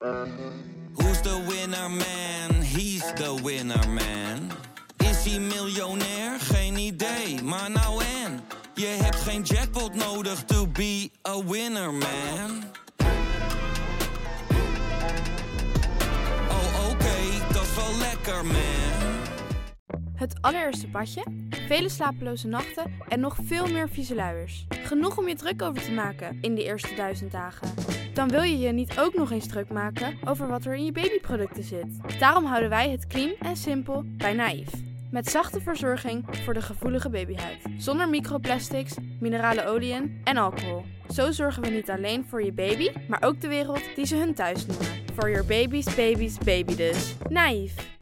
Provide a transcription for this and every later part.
Who's the winner man? He's the winner man. Is hij miljonair? Geen idee, maar nou en. Je hebt geen jackpot nodig to be a winner man. Oh oké, dat is wel lekker man. Het allereerste badje, vele slapeloze nachten en nog veel meer vieze luiers. Genoeg om je druk over te maken in die eerste duizend dagen. Dan wil je je niet ook nog eens druk maken over wat er in je babyproducten zit. Daarom houden wij het clean en simpel bij Naïef. Met zachte verzorging voor de gevoelige babyhuid. Zonder microplastics, minerale oliën en alcohol. Zo zorgen we niet alleen voor je baby, maar ook de wereld die ze hun thuis noemen. For your baby's baby's baby dus. Naïef.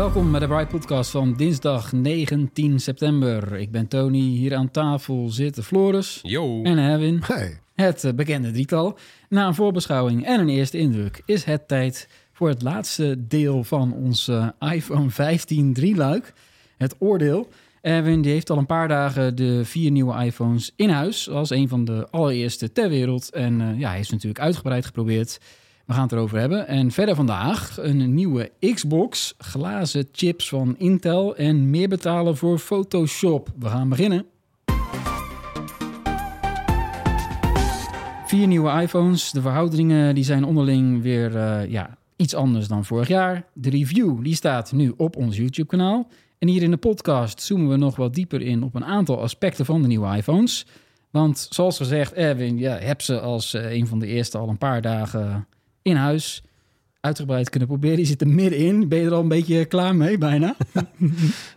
Welkom bij de Bright Podcast van dinsdag 19 september. Ik ben Tony, hier aan tafel zitten Floris Yo. en Erwin. Hey. Het eh, bekende drietal. Na een voorbeschouwing en een eerste indruk is het tijd voor het laatste deel van ons eh, iPhone 15 drieluik. Het oordeel. Erwin die heeft al een paar dagen de vier nieuwe iPhones in huis. Als een van de allereerste ter wereld. En eh, ja, hij is natuurlijk uitgebreid geprobeerd. We gaan het erover hebben. En verder vandaag een nieuwe Xbox, glazen chips van Intel en meer betalen voor Photoshop. We gaan beginnen. Vier nieuwe iPhones. De verhoudingen die zijn onderling weer eh, ja, iets anders dan vorig jaar. De review die staat nu op ons YouTube-kanaal. En hier in de podcast zoomen we nog wat dieper in op een aantal aspecten van de nieuwe iPhones. Want zoals gezegd, Erwin, ja, heb ze als eh, een van de eerste al een paar dagen in huis uitgebreid kunnen proberen. Die zit er middenin. Ben je er al een beetje klaar mee, bijna?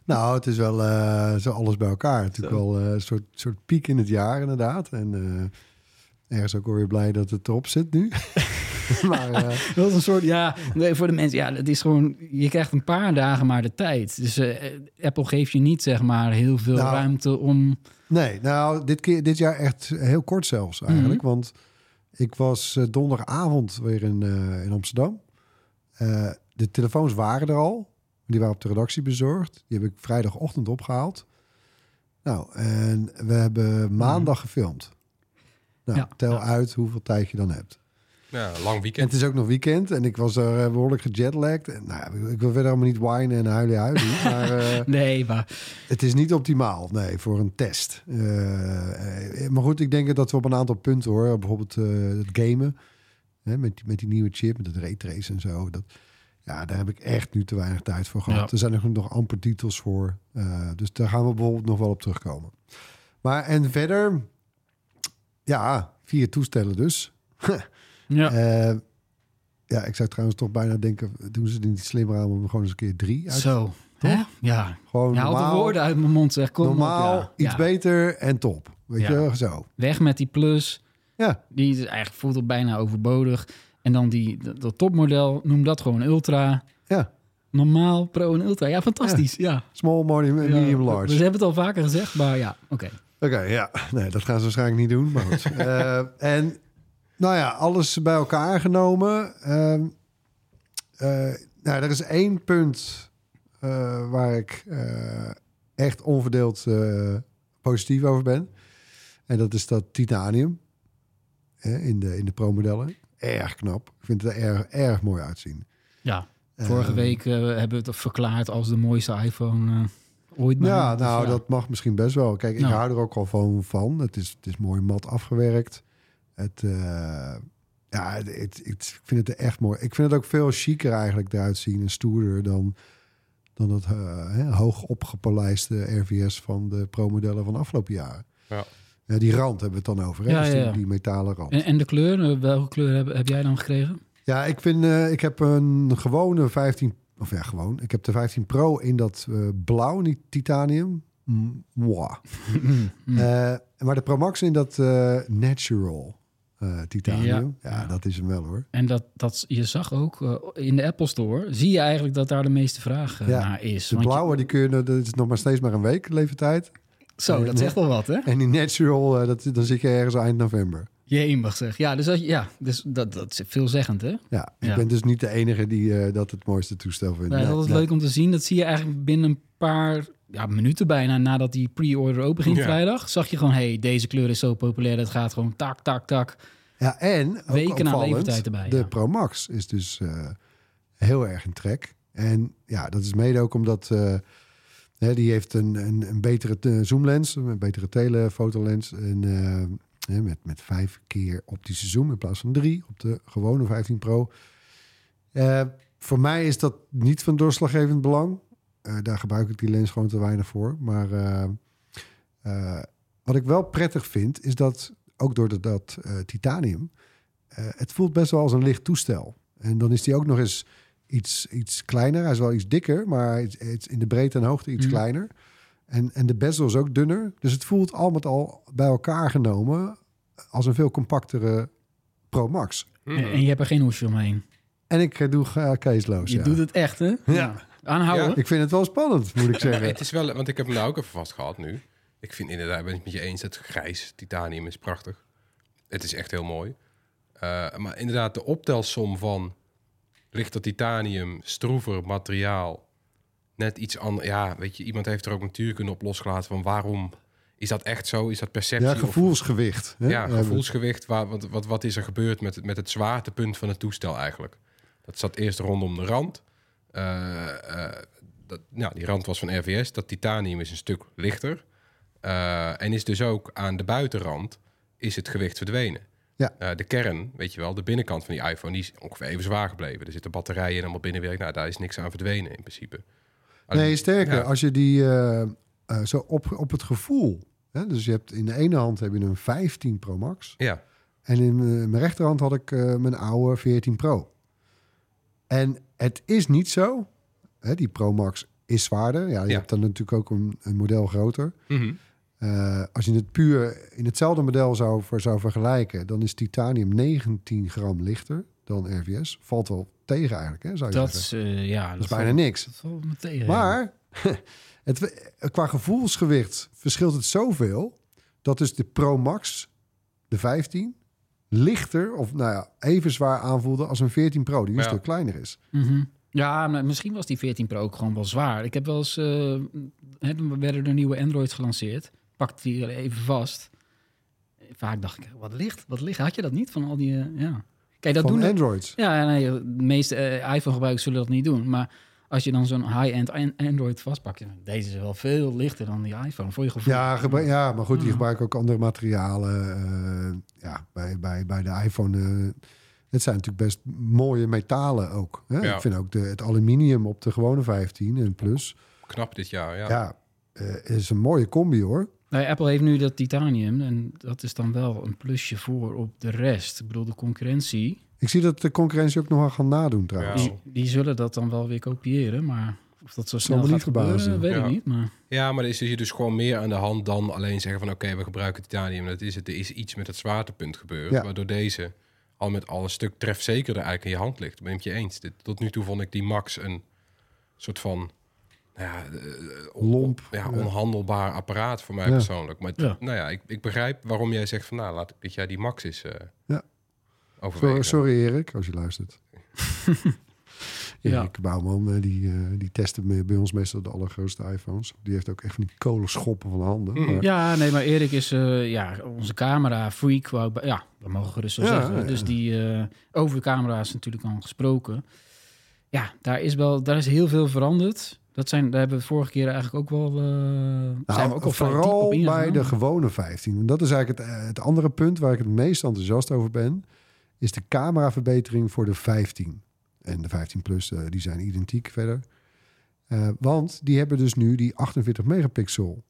Nou, het is wel eh, zo alles bij elkaar. Natuurlijk wel eh, een soort, soort piek in het jaar, inderdaad. En eh, ergens ook alweer blij dat het erop zit nu. maar eh, Dat is een soort, ja, nee, voor de mensen, ja, het is gewoon, je krijgt een paar dagen maar de tijd. Dus eh, Apple geeft je niet, zeg maar, heel veel Nou, ruimte om... nee, nou, dit, keer, dit jaar echt heel kort zelfs eigenlijk. Want ik was eh, donderdagavond weer in, eh, in Amsterdam. Eh, de telefoons waren er al. Die waren op de redactie bezorgd. Die heb ik vrijdagochtend opgehaald. Nou, en we hebben maandag gefilmd. Nou, Ja. tel uit hoeveel tijd je dan hebt. Ja, lang En weekend. het is ook nog weekend en ik was er eh, behoorlijk gejetlagd. En, nou, ja, ik wil verder allemaal niet whinen en huilen huilen. maar eh, Nee, maar het is niet optimaal, nee, voor een test. Eh, maar goed, ik denk dat we op een aantal punten hoor. Bijvoorbeeld eh, het gamen. Hè, met, die, met die nieuwe chip, met het raytrace en zo. Dat, ja, daar heb ik echt nu te weinig tijd voor gehad. Ja. Er zijn er nog amper titels voor. Eh, dus daar gaan we bijvoorbeeld nog wel op terugkomen. Maar en verder, ja, vier toestellen dus. ja, Eh, ja, ik zou trouwens toch bijna denken, doen ze er niet slimmer aan om gewoon eens een keer drie uit zo. Hè? Ja, Gewoon je haalt de normaal, woorden uit mijn mond, zeg. Kom normaal op, ja. iets Ja. beter en top. Weet Ja. je, zo. Weg met die plus. Ja, Die is eigenlijk voelt het bijna overbodig. En dan die, dat, dat topmodel, noem dat gewoon ultra. ja. Normaal, pro en ultra. Ja, fantastisch. Ja. Small, medium, Ja, medium, we- large. We hebben het al vaker gezegd, maar ja, oké. Oké, ja. Nee, dat gaan ze waarschijnlijk niet doen, maar goed. Eh, en nou ja, alles bij elkaar genomen. ehm, eh, nou, er is één punt eh, waar ik eh, echt onverdeeld positief over ben. En dat is dat titanium in de, in de pro-modellen. Erg knap. Ik vind het er erg, erg mooi uitzien. Ja, vorige Eh, week hebben we het verklaard als de mooiste iPhone ooit. Ja, nou, dat mag misschien best wel. Kijk, ik Nou. hou er ook al van. van. Het, is, het is mooi mat afgewerkt. Het, eh, ja, het, het- ik vind het echt mooi. Ik vind het ook veel chiquer eigenlijk eruit zien en stoerder dan, dan dat eh, hè, hoog opgepolijste RVS van de pro-modellen van de afgelopen jaren. Ja. Ja, die rand hebben we het dan over. Hè? Ja, Dus die, ja. die metalen rand. En, en de kleur, eh, welke kleur heb, heb jij dan gekregen? Ja, ik vind, eh, ik heb een gewone 15, of ja, gewoon. Ik heb de 15 Pro in dat eh, blauw, niet titanium. Mm, moi. Eh, maar de Pro Max in dat eh, natural eh, titanium. Ja, Ja. dat is hem wel hoor. En dat, dat, je zag ook eh, in de Apple Store, zie je eigenlijk dat daar de meeste vraag eh, Ja, naar is. De je- blauwe, die kun je, dat is nog maar steeds maar een week leeftijd. zo, dat zegt wel wat, hè? En die natural, dat, dan zit je ergens eind november. Jemig zeg. Ja, dus, dat, ja, dus dat, dat is veelzeggend, hè? Ja, ik Ja. ben dus niet de enige die dat het mooiste toestel vindt. Ja, dat Nee, is nee. leuk om te zien. Dat zie je eigenlijk binnen een paar ja, minuten bijna nadat die pre-order open ging Ja. vrijdag. Zag je gewoon, hey, deze kleur is zo populair. Dat gaat gewoon tak, tak, tak. Ja, en ook Weken aan opvallend, levertijd erbij, De ja. Pro Max is dus eh, heel erg in trek. En ja, dat is mede ook omdat eh, hè, die heeft een, een, een betere te- zoomlens, een betere telefotolens. En eh, hè, met, met vijf keer optische zoom in plaats van drie op de gewone 15 Pro. Eh, voor mij is dat niet van doorslaggevend belang. Eh, daar gebruik ik die lens gewoon te weinig voor. Maar eh, eh, wat ik wel prettig vind, is dat ook door dat, dat eh, titanium, eh, het voelt best wel als een licht toestel. En dan is die ook nog eens iets, iets kleiner. Hij is wel iets dikker, maar het, het- in de breedte en hoogte iets Mhm. kleiner. En, en de bezel is ook dunner. Dus het voelt al met al bij elkaar genomen als een veel compactere Pro Max. En, en je hebt er geen hoesje omheen. En ik doe uh, keesloos. Je ja. doet het echt, hè? Ja. Aanhouden. Ja. Ik vind het wel spannend, moet ik zeggen. het is wel, want ik heb hem nou ook even vast gehad nu. Ik vind inderdaad, ik ben het met je eens, het grijs titanium is prachtig. Het is echt heel mooi. Eh, maar inderdaad, de optelsom van lichter titanium, stroever materiaal, net iets anders. Ja, weet je, iemand heeft er ook natuurkunde op losgelaten van waarom is dat echt zo? Is dat perceptie? Ja, of- gevoelsgewicht. Hè? ja, gevoelsgewicht. Waar, wat, wat, wat is er gebeurd met, het- met het zwaartepunt van het toestel eigenlijk? Dat zat eerst rondom de rand. Eh, eh, dat, nou, die rand was van RVS. Dat titanium is een stuk lichter. Eh, en is dus ook aan de buitenrand is het gewicht verdwenen. Ja. De kern, weet je wel, de binnenkant van die iPhone, die is ongeveer even zwaar gebleven. Er zitten batterijen en allemaal binnenwerk. Nou, daar is niks aan verdwenen in principe. Nee, sterker, Ja. als je die zo op, op het gevoel. Hè? Dus je hebt in de ene hand heb je een 15 Pro Max. Ja, En in mijn rechterhand had ik mijn oude 14 Pro. En het is niet zo. Hè, die Pro Max is zwaarder. Ja, je Ja. hebt dan natuurlijk ook een, een model groter. Mhm. Eh, als je het puur in hetzelfde model zou, zou vergelijken, dan is titanium 19 gram lichter dan RVS. Valt wel tegen eigenlijk, hè, zou je Dat zeggen. is, eh, ja, Dat is valt- bijna niks. Dat valt me tegen. Maar het, qua gevoelsgewicht verschilt het zoveel dat dus de Pro Max, de 15, lichter of nou ja, even zwaar aanvoelde als een 14 Pro, die een Ja. stuk kleiner is. Mhm. Ja, maar misschien was die 14 Pro ook gewoon wel zwaar. Ik heb wel eens... eh, hè, toen werden er nieuwe Androids gelanceerd. Pakte die even vast. Vaak dacht ik, wat licht, wat licht. Had je dat niet van al die... eh, ja. Kijk, dat van doen... Androids. Ja, nee, de meeste eh, iPhone-gebruikers zullen dat niet doen. Maar als je dan zo'n high-end an- Android vastpakt... Deze is wel veel lichter dan die iPhone, voor je gevoel. Ja, ja, maar goed, die Ja. gebruiken ook andere materialen. eh, ja, bij, bij, bij de iPhone. eh, het zijn natuurlijk best mooie metalen ook. Hè? Ja. Ik vind ook de, het aluminium op de gewone 15 en plus. knap dit jaar, ja. Ja, eh, is een mooie combi hoor. Nou, Apple heeft nu dat titanium en dat is dan wel een plusje voor op de rest. Ik bedoel, de concurrentie, Ik zie dat de concurrentie ook nog wel gaan nadoen trouwens. Ja. die, die zullen dat dan wel weer kopiëren. Maar of dat zo snel me gaat gebeuren, weet Ja. ik niet. Maar Ja, maar er is hier dus gewoon meer aan de hand dan alleen zeggen van oké, we gebruiken titanium. Dat is het. Er is iets met het zwaartepunt gebeurd, Ja. waardoor deze al met al een stuk trefzekerder eigenlijk in je hand ligt. Ben ik het je eens? Dit, tot nu toe vond ik die Max een soort van nou ja, eh, on- Lomp. ja, Ja. onhandelbaar apparaat voor mij Ja. persoonlijk. Maar nou ja, ik, ik begrijp waarom jij zegt van nou, laat weet jij die Max is eh Ja. Overwegen. Sorry, sorry Erik, als je luistert. Ja. Erik Bouwman, eh, die, eh, die testen me- bij ons meestal de allergrootste iPhones. Die heeft ook echt van die kolenschoppen van de handen. Mm. Maar- ja, nee, maar Erik is eh, ja, onze camera-freak. wou ik bij- Ja, dat mogen we gerust zo Ja, zeggen. ja. Dus die eh, over de camera's natuurlijk al gesproken. Ja, daar is wel daar is heel veel veranderd. Dat zijn, daar hebben we vorige keer eigenlijk ook wel... eh zijn we Nou, ook al vooral op bij de gewone 15. En dat is eigenlijk het, het andere punt waar ik het meest enthousiast over ben. Is de cameraverbetering voor de 15. En de 15 plus, eh, die zijn identiek verder. Eh, want die hebben dus nu die 48 megapixel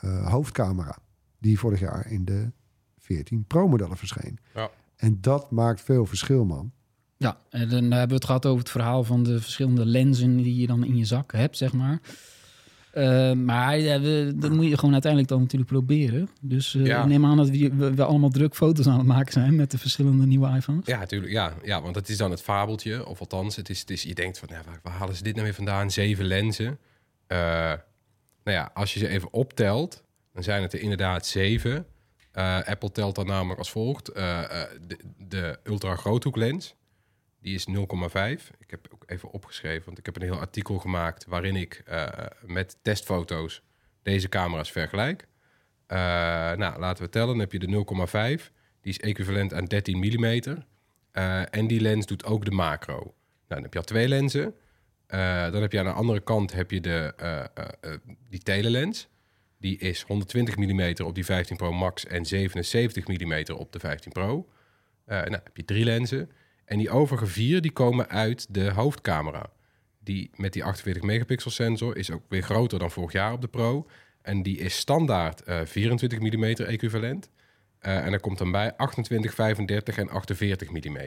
eh, hoofdcamera. Die vorig jaar in de 14 Pro modellen verscheen. Ja. En dat maakt veel verschil, man. Ja, en dan hebben we het gehad over het verhaal van de verschillende lenzen die je dan in je zak hebt, zeg maar. Eh, maar ja, we, dat moet je gewoon uiteindelijk dan natuurlijk proberen. Dus eh, Ja. ik neem aan dat we, we, we allemaal druk foto's aan het maken zijn met de verschillende nieuwe iPhones. Ja, natuurlijk. Ja, ja, want het is dan het fabeltje. Of althans, het is, het is, je denkt van, ja, waar, waar halen ze dit nou weer vandaan? Zeven lenzen. Eh, nou ja, als je ze even optelt, dan zijn het er inderdaad zeven. Apple telt dan namelijk als volgt. De, de ultra groothoeklens, die is 0,5. Ik heb ook even opgeschreven, want ik heb een heel artikel gemaakt... waarin ik eh, met testfoto's deze camera's vergelijk. Eh, nou, laten we tellen. Dan heb je de 0,5. Die is equivalent aan 13 mm. Eh, en die lens doet ook de macro. Nou, dan heb je al twee lenzen. Dan heb je aan de andere kant heb je de, die telelens. Die is 120 mm op die 15 Pro Max en 77 mm op de 15 Pro. Nou, heb je drie lenzen. En die overige vier die komen uit de hoofdcamera. Die met die 48 megapixel sensor is ook weer groter dan vorig jaar op de Pro. En die is standaard eh, 24 mm equivalent. Eh, en er komt dan bij 28, 35 en 48 mm.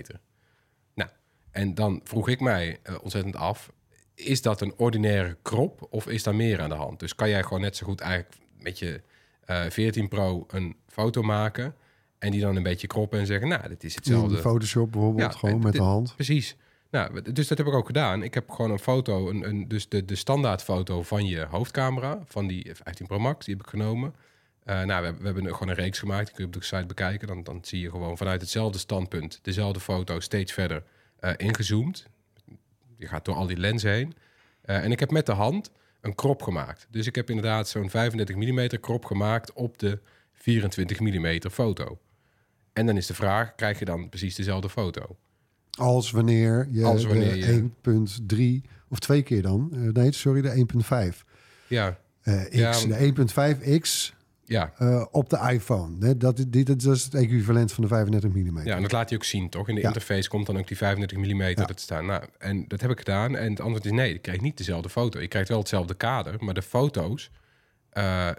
Nou, en dan vroeg ik mij eh, ontzettend af... is dat een ordinaire crop of is daar meer aan de hand? Dus kan jij gewoon net zo goed eigenlijk met je eh 14 Pro een foto maken... en die dan een beetje kroppen en zeggen... nou, dit is hetzelfde. In Photoshop bijvoorbeeld, Ja, gewoon met dit- de hand. Precies. Nou, dus dat heb ik ook gedaan. Ik heb gewoon een foto, een, een, dus de, de standaardfoto van je hoofdcamera, van die 15 Pro Max, die heb ik genomen. Eh, nou, we, hebben- we hebben gewoon een reeks gemaakt, die kun je op de site bekijken. Dan, dan zie je gewoon vanuit hetzelfde standpunt, dezelfde foto, steeds verder eh, ingezoomd. Je gaat door al die lenzen heen. Eh, en ik heb met de hand een crop gemaakt. Dus ik heb inderdaad zo'n 35 mm crop gemaakt op de 24 mm foto. En dan is de vraag, krijg je dan precies dezelfde foto? Als wanneer je, Als wanneer je- de 1.3 of twee keer dan. eh, nee, sorry, de 1.5. Ja, eh, X, Ja, de 1.5X ja, eh, op de iPhone. Hè, dat, dit, dat is het equivalent van de 35 mm. Ja, en dat laat hij ook zien, toch? In de Ja. interface komt dan ook die 35 mm te staan. Nou, en dat heb ik gedaan. En het antwoord is nee, je krijgt niet dezelfde foto. Je krijgt wel hetzelfde kader, maar de foto's... eh,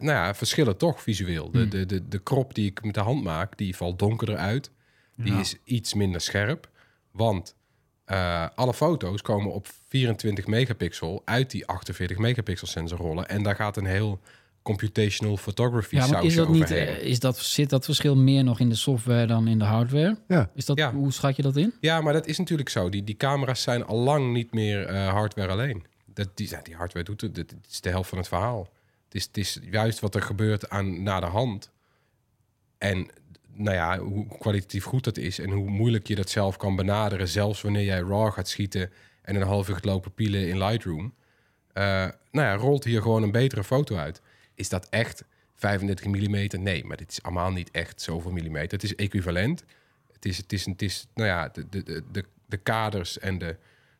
nou ja, verschillen toch visueel. De, de, de, de krop die ik met de hand maak, die valt donkerder uit. Die is iets minder scherp. Want eh, alle foto's komen op 24 megapixel uit die 48 megapixel sensor rollen. En daar gaat een heel computational photography Ja, maar is dat niet, overheen. eh, is dat, zit dat verschil meer nog in de software dan in de hardware? Ja. Is dat, Ja. Hoe schat je dat in? Ja, maar dat is natuurlijk zo. Die, die camera's zijn al lang niet meer eh, hardware alleen. Dat, die, die hardware doet het. Het is de helft van het verhaal. Het is, juist wat er gebeurt aan na de hand. En nou ja, hoe kwalitatief goed dat is en hoe moeilijk je dat zelf kan benaderen, zelfs wanneer jij RAW gaat schieten en een half uur gaat lopen pielen in Lightroom. Eh, nou ja, rolt hier gewoon een betere foto uit. Is dat echt 35 mm? Nee, maar dit is allemaal niet echt zoveel millimeter. Het is equivalent. Het is, het is, het is nou ja, de, de, de, de kaders en de,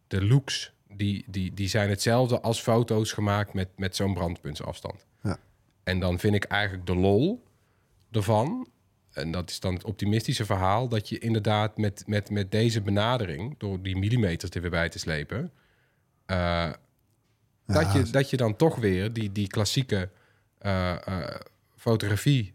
de looks, die, die, die zijn hetzelfde als foto's gemaakt met, met zo'n brandpuntsafstand. Ja. En dan vind ik eigenlijk de lol ervan, en dat is dan het optimistische verhaal, dat je inderdaad met, met, met deze benadering, door die millimeters er weer bij te slepen, eh, dat, je, dat je dan toch weer die, die klassieke eh, eh, fotografie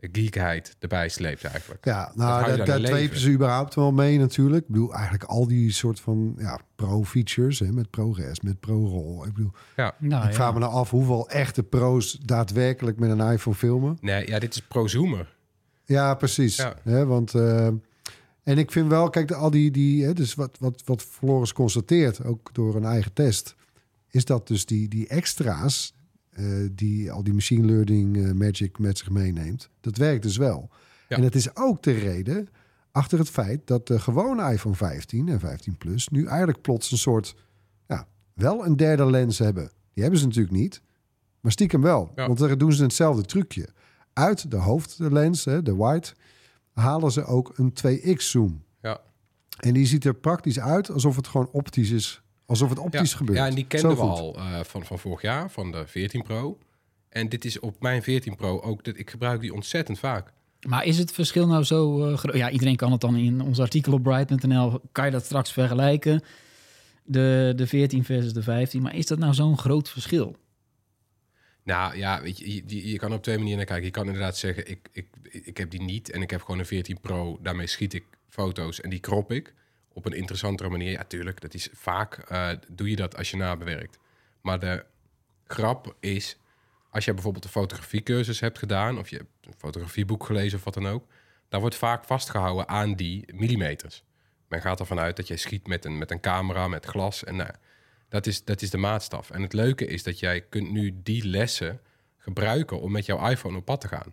geekheid erbij sleept eigenlijk. Ja, nou, daar, daar dwepen ze überhaupt wel mee natuurlijk. Ik bedoel, eigenlijk al die soort van ja, pro-features, hè, met ProRes, met ProRoll. Ik bedoel, Ja. Nou, ik vraag me nou af hoeveel echte pro's daadwerkelijk met een iPhone filmen. Nee, ja, dit is pro-zoomer. Ja, precies. Ja. Hè, want, eh, en ik vind wel, kijk, de, al die, die hè, dus wat, wat, wat Floris constateert, ook door een eigen test, is dat dus die, die extra's, eh, die al die machine learning eh, magic met zich meeneemt, dat werkt dus wel. Ja. En het is ook de reden achter het feit dat de gewone iPhone 15 en 15 Plus nu eigenlijk plots een soort, ja, wel een derde lens hebben. Die hebben ze natuurlijk niet, maar stiekem wel. Ja. Want daar doen ze hetzelfde trucje. Uit de hoofdlens, hè, de wide, halen ze ook een 2x zoom. Ja. En die ziet er praktisch uit alsof het gewoon optisch is. Alsof het optisch ja. gebeurt. Ja, en die kenden we al eh, van, van vorig jaar, van de 14 Pro. En dit is op mijn 14 Pro ook, dat ik gebruik die ontzettend vaak. Maar is het verschil nou zo eh, groot? Ja, iedereen kan het dan in ons artikel op bright.nl, kan je dat straks vergelijken. De, de 14 versus de 15. Maar is dat nou zo'n groot verschil? Nou ja, weet je, je, je kan op twee manieren naar kijken. Je kan inderdaad zeggen, ik, ik, ik heb die niet en ik heb gewoon een 14 Pro. Daarmee schiet ik foto's en die crop ik op een interessantere manier. Ja, tuurlijk, dat is vaak eh, doe je dat als je nabewerkt. Maar de grap is, als je bijvoorbeeld een fotografiecursus hebt gedaan... of je hebt een fotografieboek gelezen of wat dan ook... daar wordt vaak vastgehouden aan die millimeters. Men gaat ervan uit dat jij schiet met een, met een camera, met glas. En nou, dat, is, dat is de maatstaf. En het leuke is dat jij kunt nu die lessen gebruiken... om met jouw iPhone op pad te gaan.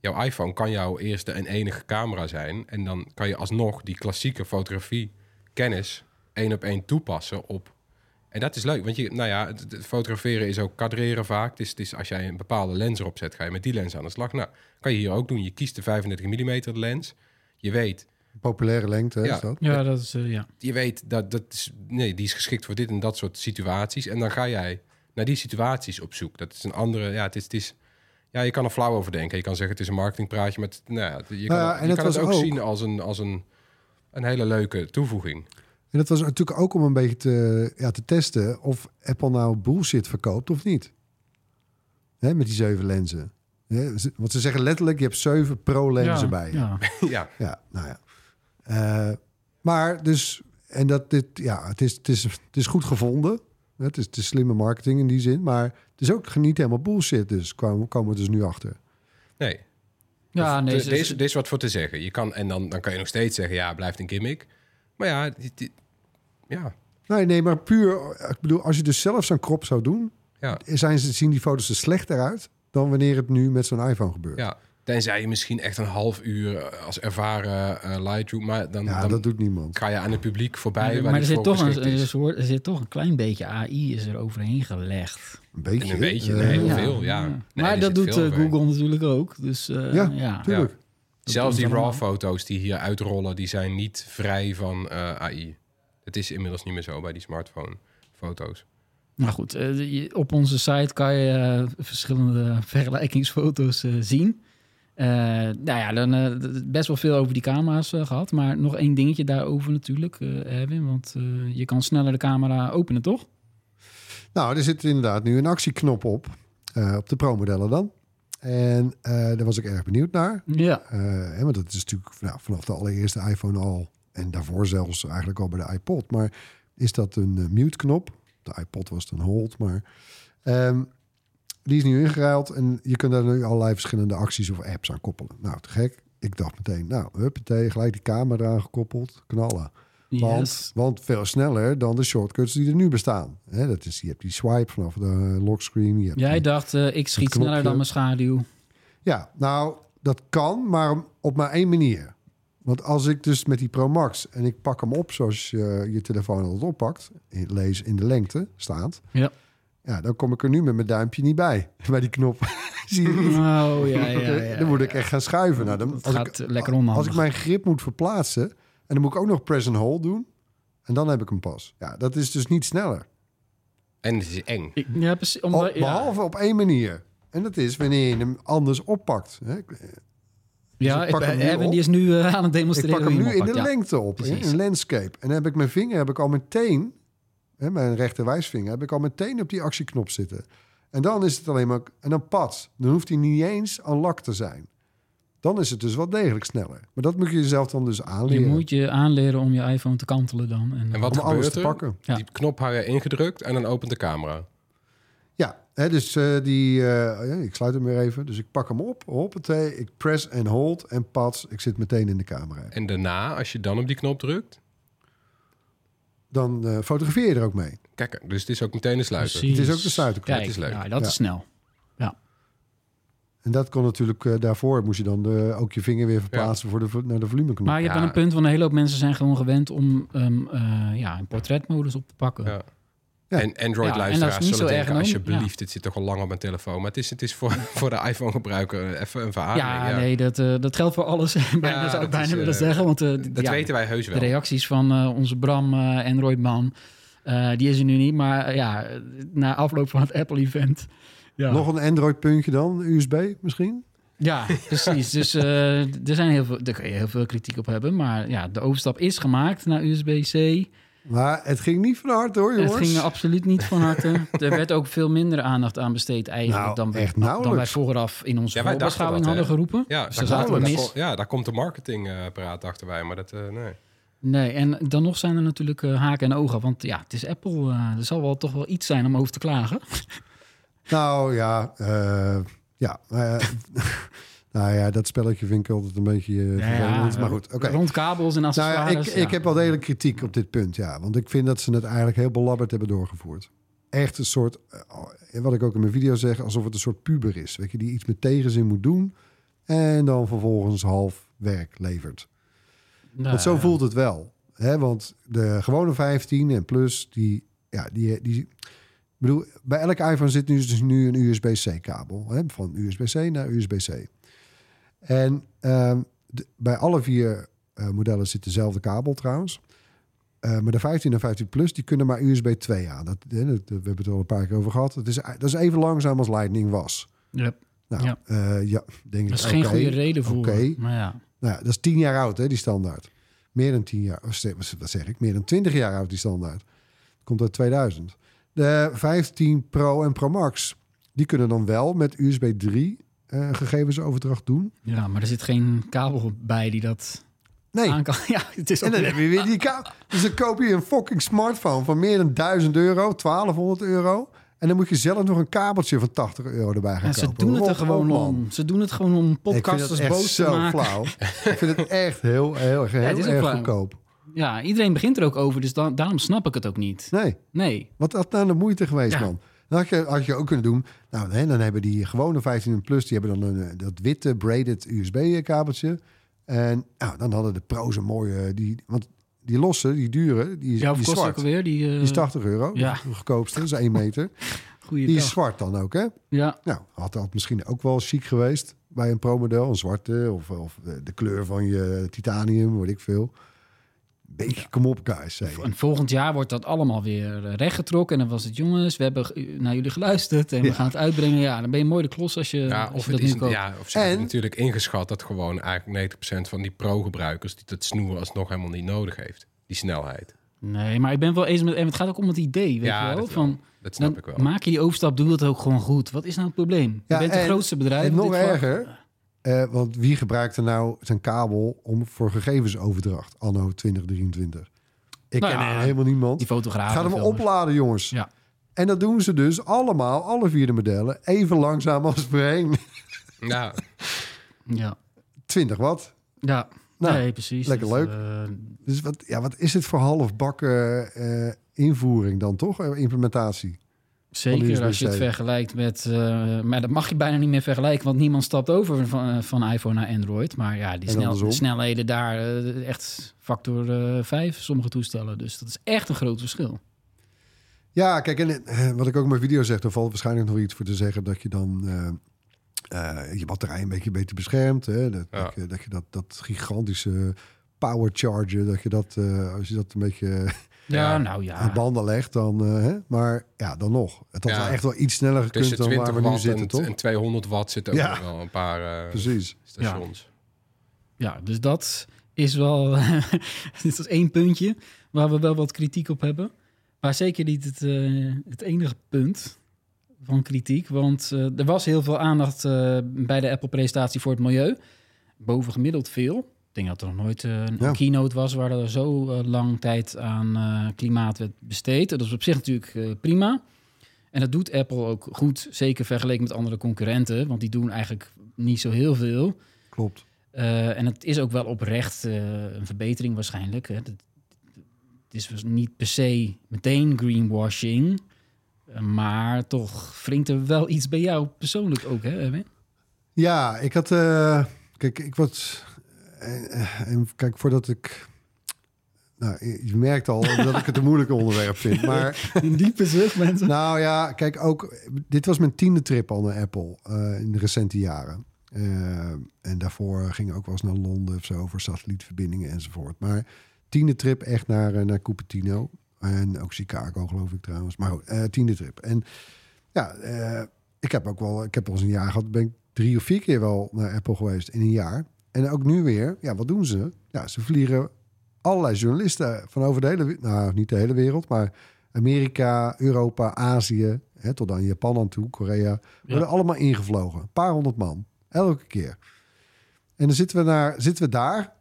Jouw iPhone kan jouw eerste en enige camera zijn. En dan kan je alsnog die klassieke fotografie kennis één op één toepassen op. En dat is leuk, want je, nou ja, het, het fotograferen is ook kadreren vaak. Het is, het is als jij een bepaalde lens erop zet, ga je met die lens aan de slag. Nou, kan je hier ook doen. Je kiest de 35 mm lens. Je weet, Populaire lengte, hè, Ja. is dat? Ja, dat is, eh, ja. je weet dat, dat is, nee, die is geschikt voor dit en dat soort situaties. En dan ga jij naar die situaties op zoek. Dat is een andere, ja, het is, het is ja, je kan er flauw over denken. Je kan zeggen het is een marketingpraatje, maar het, nou ja, je kan, ja, het, en je het kan het was ook, ook- zien als een, als een, een hele leuke toevoeging. En dat was natuurlijk ook om een beetje te, ja, te testen of Apple nou bullshit verkoopt of niet. Hè, met die zeven lenzen. Hè, ze- want ze zeggen letterlijk, je hebt zeven pro-lenzen ja, bij je. Ja. ja, Ja, nou ja. Eh, maar dus, en dat dit, ja, het is, het is, het is goed gevonden. Het is, is slimme marketing in die zin. Maar het is ook niet helemaal bullshit, dus komen, komen we dus nu achter. nee. Ja, Of- nee, er- is, wat voor te zeggen. Je kan, en dan, dan kan je nog steeds zeggen, ja, blijft een gimmick. Maar ja, die- die- ja, Nee, nee, maar puur, ik bedoel, als je dus zelf zo'n krop zou doen, ja, zijn ze, zien die foto's er slechter uit dan wanneer het nu met zo'n iPhone gebeurt. ja. Tenzij je misschien echt een half uur eh, als ervaren eh, Lightroom... maar dan, Ja, dan dat doet niemand. ga je aan het publiek voorbij maar, er, zit toch een, er, soort- er zit toch een klein beetje AI is er overheen gelegd. Een beetje. En een beetje, eh, nee, heel Ja. veel, ja. Nee, maar dat doet. Google natuurlijk ook. Dus eh, Ja, ja, tuurlijk. Zelfs die RAW-foto's die hier uitrollen, die zijn niet vrij van eh, AI. Het is inmiddels niet meer zo bij die smartphone-foto's. Nou goed, eh, je- op onze site kan je verschillende vergelijkingsfoto's eh, zien. Eh, nou ja, dan eh, best wel veel over die camera's eh, gehad. Maar nog één dingetje daarover natuurlijk, Erwin. Want je kan sneller de camera openen, toch? Nou, er zit inderdaad nu een actieknop op. op de Pro-modellen dan. En daar was ik erg benieuwd naar. Ja. Hè, want dat is natuurlijk nou, vanaf de allereerste iPhone al. En daarvoor zelfs eigenlijk al bij de iPod. Maar is dat een mute-knop? De iPod was dan hold, maar... ehm, die is nu ingeruild en je kunt daar nu allerlei verschillende acties of apps aan koppelen. Nou, te gek. Ik dacht meteen, nou, huppatee, gelijk die camera eraan gekoppeld, knallen. Want, Yes. want veel sneller dan de shortcuts die er nu bestaan. Hè, dat is, je hebt die swipe vanaf de lockscreen. Je hebt Jij die- dacht, eh, ik schiet sneller dan mijn schaduw. Ja, nou, dat kan, maar op maar één manier. Want als ik dus met die Pro Max en ik pak hem op zoals je je telefoon altijd oppakt, in- lees in de lengte staat, Ja. Ja, dan kom ik er nu met mijn duimpje niet bij, bij die knop. Zie je niet? Oh, ja, ja, ja. dan moet ik echt gaan schuiven. Nou, dan, als, gaat ik, lekker onhandig. als ik mijn grip moet verplaatsen en dan moet ik ook nog press and hold doen, en dan heb ik hem pas. Ja, dat is dus niet sneller. En het is eng. Ik- Ja, precies. Ja. behalve op één manier. En dat is wanneer je hem anders oppakt. Hè? Ja, Dus ik pak hem nu Erwin op. die is nu eh, aan het Ik demonstreren. pak hem nu in oppakt, de ja. lengte op, Precies. in landscape. En dan heb ik mijn vinger heb ik al meteen, hè, mijn rechterwijsvinger, heb ik al meteen op die actieknop zitten. En dan is het alleen maar, en dan pad. Dan hoeft hij niet eens aan lak te zijn. Dan is het dus wel degelijk sneller. Maar dat moet je jezelf dan dus Je aanleren. moet je aanleren om je iPhone te kantelen dan. En, En wat om alles te pakken. Ja. Die knop hou je ingedrukt en dan opent de camera. Ja, hè, dus eh, die, eh, ja, ik sluit hem weer even. Dus ik pak hem op, hoppatee, ik press en hold en pad. Ik zit meteen in de camera. En daarna, als je dan op die knop drukt... Dan eh, fotografeer je er ook mee. Kijk, dus het is ook meteen een sluiter. Precies. Het is ook de sluiterknop. Kijk, Het is leuk. Ja, dat Ja. is snel. En dat kon natuurlijk eh, daarvoor moest je dan de, ook je vinger weer verplaatsen voor de, naar de volumeknop. Maar je hebt Ja. wel een punt, want een hele hoop mensen zijn gewoon gewend om um, uh, ja, een portretmodus op te pakken. Ja. Ja. En Ja, en Android-luisteraars zullen denken... alsjeblieft, dit zit toch al lang op mijn telefoon. Maar het is, het is voor, voor de iPhone-gebruiker even een verhaal. Ja, nee, dat, uh, dat geldt voor alles. bijna zou dat ik bijna is, willen uh, zeggen. Want, uh, Dat ja, weten wij heus wel. De reacties van uh, onze Bram, uh, Android-man, uh, die is er nu niet. Maar ja, na afloop van het Apple-event... Ja. Nog een Android-puntje dan, USB misschien? Ja, precies. dus uh, er, zijn heel veel, daar kun je heel veel kritiek op hebben. Maar ja, de overstap is gemaakt naar USB-C. Maar het ging niet van harte hoor, jongens. Het ging absoluut niet van harte. er werd ook veel minder aandacht aan besteed eigenlijk... Nou, dan, wij, echt dan wij nauwelijks. vooraf in onze Ja, wij voorbeschouwing hadden geroepen. Ja, dus daar, zaten we mis. ja, daar komt de marketingpraat achter wij. Maar dat, uh, nee. Nee, en dan nog zijn er natuurlijk uh, haken en ogen. Want ja, het is Apple. Uh, er zal wel toch wel iets zijn om over te klagen. Nou ja, uh, ja. nou ja, dat spelletje vind ik altijd een beetje uh, ja, vervelend. ja, maar goed, oké. Okay. Rond kabels en Nou accessoires. ja, ik, ik heb wel degelijk kritiek op dit punt, ja. Want ik vind dat ze het eigenlijk heel belabberd hebben doorgevoerd. Echt een soort, uh, wat ik ook in mijn video zeg, alsof het een soort puber is. Weet je, die iets met tegenzin moet doen. en dan vervolgens half werk levert. Nou, Want zo voelt het wel. Hè? Want de gewone 15 en plus, die, ja, die, die, ik bedoel, bij elk iPhone zit nu dus nu een USB-C kabel. Hè? Van USB-C naar USB-C. En ehm, de- bij alle vier eh, modellen zit dezelfde kabel trouwens. Eh, maar de 15 en 15 Plus, die kunnen maar USB 2 aan. Dat, dat- we hebben het al een paar keer over gehad. Dat is, dat is even langzaam als Lightning was. Ja, Nou, Ja. ja, ja denk ik. dat is geen goede reden voor. oké. Maar ja. Nou, dat is 10 jaar oud, hè, die standaard. Meer dan 10 jaar, wat zeg ik? Meer dan 20 jaar oud, die standaard. Komt uit 2000. De 15 Pro en Pro Max, die kunnen dan wel met USB 3 eh, gegevensoverdracht doen. ja, maar er zit geen kabel bij die dat Nee. aan kan. Ja, het is En dan weer- heb je weer die kabel. Dus dan koop je een fucking smartphone van meer dan 1000 euro, 1200 euro. En dan moet je zelf nog een kabeltje van 80 euro erbij gaan Ja, ze kopen. doen het er gewoon man. om. Ze doen het gewoon om Ik vind het podcasters echt boos te zo maken. flauw. ik vind het echt heel, heel, heel, het is erg flauw. goedkoop. Ja, iedereen begint er ook over, dus dan, daarom snap ik het ook niet. Nee. Nee. Wat had nou de moeite geweest, Ja. man? Dan had je, had je ook kunnen doen. Nou, hè, dan hebben die gewone 15 plus, die hebben dan een, eh, dat witte braided USB-kabeltje. En nou, dan hadden de pro's een mooie, die, want die losse, die dure, die, is- Ja, die kost zwart. alweer? Die, eh, Die is 80 euro, ja. de goedkoopste, dat is 1 meter. Die is zwart dan ook, hè? Ja, Nou, had dat misschien ook wel chic geweest bij een pro-model. Een zwarte of, of de, de kleur van je titanium, weet ik veel. Beetje, kom op, guys. Zei en volgend jaar wordt dat allemaal weer eh, rechtgetrokken. En dan was het, jongens, we hebben naar jullie geluisterd en we Ja. gaan het uitbrengen. Ja, dan ben je mooi de klos als je, Ja, als of je het dat is, nu koopt. ja, of ze hebben En- natuurlijk ingeschat dat gewoon eigenlijk 90% van die pro-gebruikers die dat snoeren alsnog helemaal niet nodig heeft. Die snelheid. Nee, maar ik ben wel eens met... En het gaat ook om het idee, weet Ja, je wel? dat wel. Van, Dat snap dan ik wel. maak je die overstap, doe het ook gewoon goed. Wat is nou het probleem? Je Ja, bent het grootste bedrijf. En nog erger, eh, want wie gebruikt er nou zijn kabel om voor gegevensoverdracht anno 2023? Ik Nou ken ja, er helemaal niemand. Die fotograaf. Ga hem opladen, jongens. Ja. En dat doen ze dus allemaal, alle vier de modellen, even langzaam als voorheen. Ja, Ja, 20 watt. ja. Nou, nee, precies. lekker Dat, leuk. eh, Dus wat, ja, wat is het voor halfbakken eh invoering dan toch? Implementatie. Zeker als je het vergelijkt met... eh, maar dat mag je bijna niet meer vergelijken... want niemand stapt over van, eh, van iPhone naar Android. Maar ja, die snel, snelheden daar eh, echt factor eh 5, sommige toestellen. Dus dat is echt een groot verschil. Ja, kijk, en wat ik ook in mijn video zeg, er valt waarschijnlijk nog iets voor te zeggen dat je dan eh, eh, je batterij een beetje beter beschermt. Hè? Dat, Ja. dat, je, dat je dat, dat gigantische power charger, dat je dat, eh, als je dat een beetje Ja, Ja. nou ja. aan banden legt, dan, eh, hè? maar ja, dan nog. Het had Ja. wel echt wel iets sneller gekund dan 20 waar we nu watt zitten, en, toch? en 200 watt zitten ook Ja. wel een paar eh, Precies. stations. Ja, dus dat is wel... dit is één puntje waar we wel wat kritiek op hebben. Maar zeker niet het, eh, het enige punt van kritiek. Want eh, er was heel veel aandacht eh, bij de Apple-presentatie voor het milieu. Boven gemiddeld veel. Ik denk dat er nog nooit eh, een Ja. keynote was... waar er zo eh, lang tijd aan eh, klimaat werd besteed. Dat is op zich natuurlijk prima. En dat doet Apple ook goed. Zeker vergeleken met andere concurrenten. Want die doen eigenlijk niet zo heel veel... Klopt. En het is ook wel oprecht een verbetering waarschijnlijk. Hè. Het, is dus niet per se meteen greenwashing. maar toch wringt er wel iets bij jou persoonlijk ook, hè, Erwin? Ja, ik had. kijk, ik was. En, en kijk, voordat ik. Nou, je merkt al dat ik het een moeilijk onderwerp vind. Maar Een diepe zucht, mensen. nou ja, kijk ook. Dit was mijn tiende trip al naar Apple eh, in de recente jaren. Eh, en daarvoor ging ik ook wel eens naar Londen of zo voor satellietverbindingen enzovoort. Maar tiende trip echt naar, eh, naar Cupertino. En ook Chicago, geloof ik trouwens. Maar goed, eh, tiende trip. En ja, eh, ik heb ook wel, ik heb al eens een jaar gehad, ben ik drie of vier keer wel naar Apple geweest in een jaar. En ook nu weer, ja, wat doen ze? Ja, ze vliegen allerlei journalisten van over de hele, nou niet de hele wereld, maar Amerika, Europa, Azië, hè, tot aan Japan aan toe, Korea, worden allemaal ingevlogen. Een paar honderd man, elke keer. En dan zitten we, naar, zitten we daar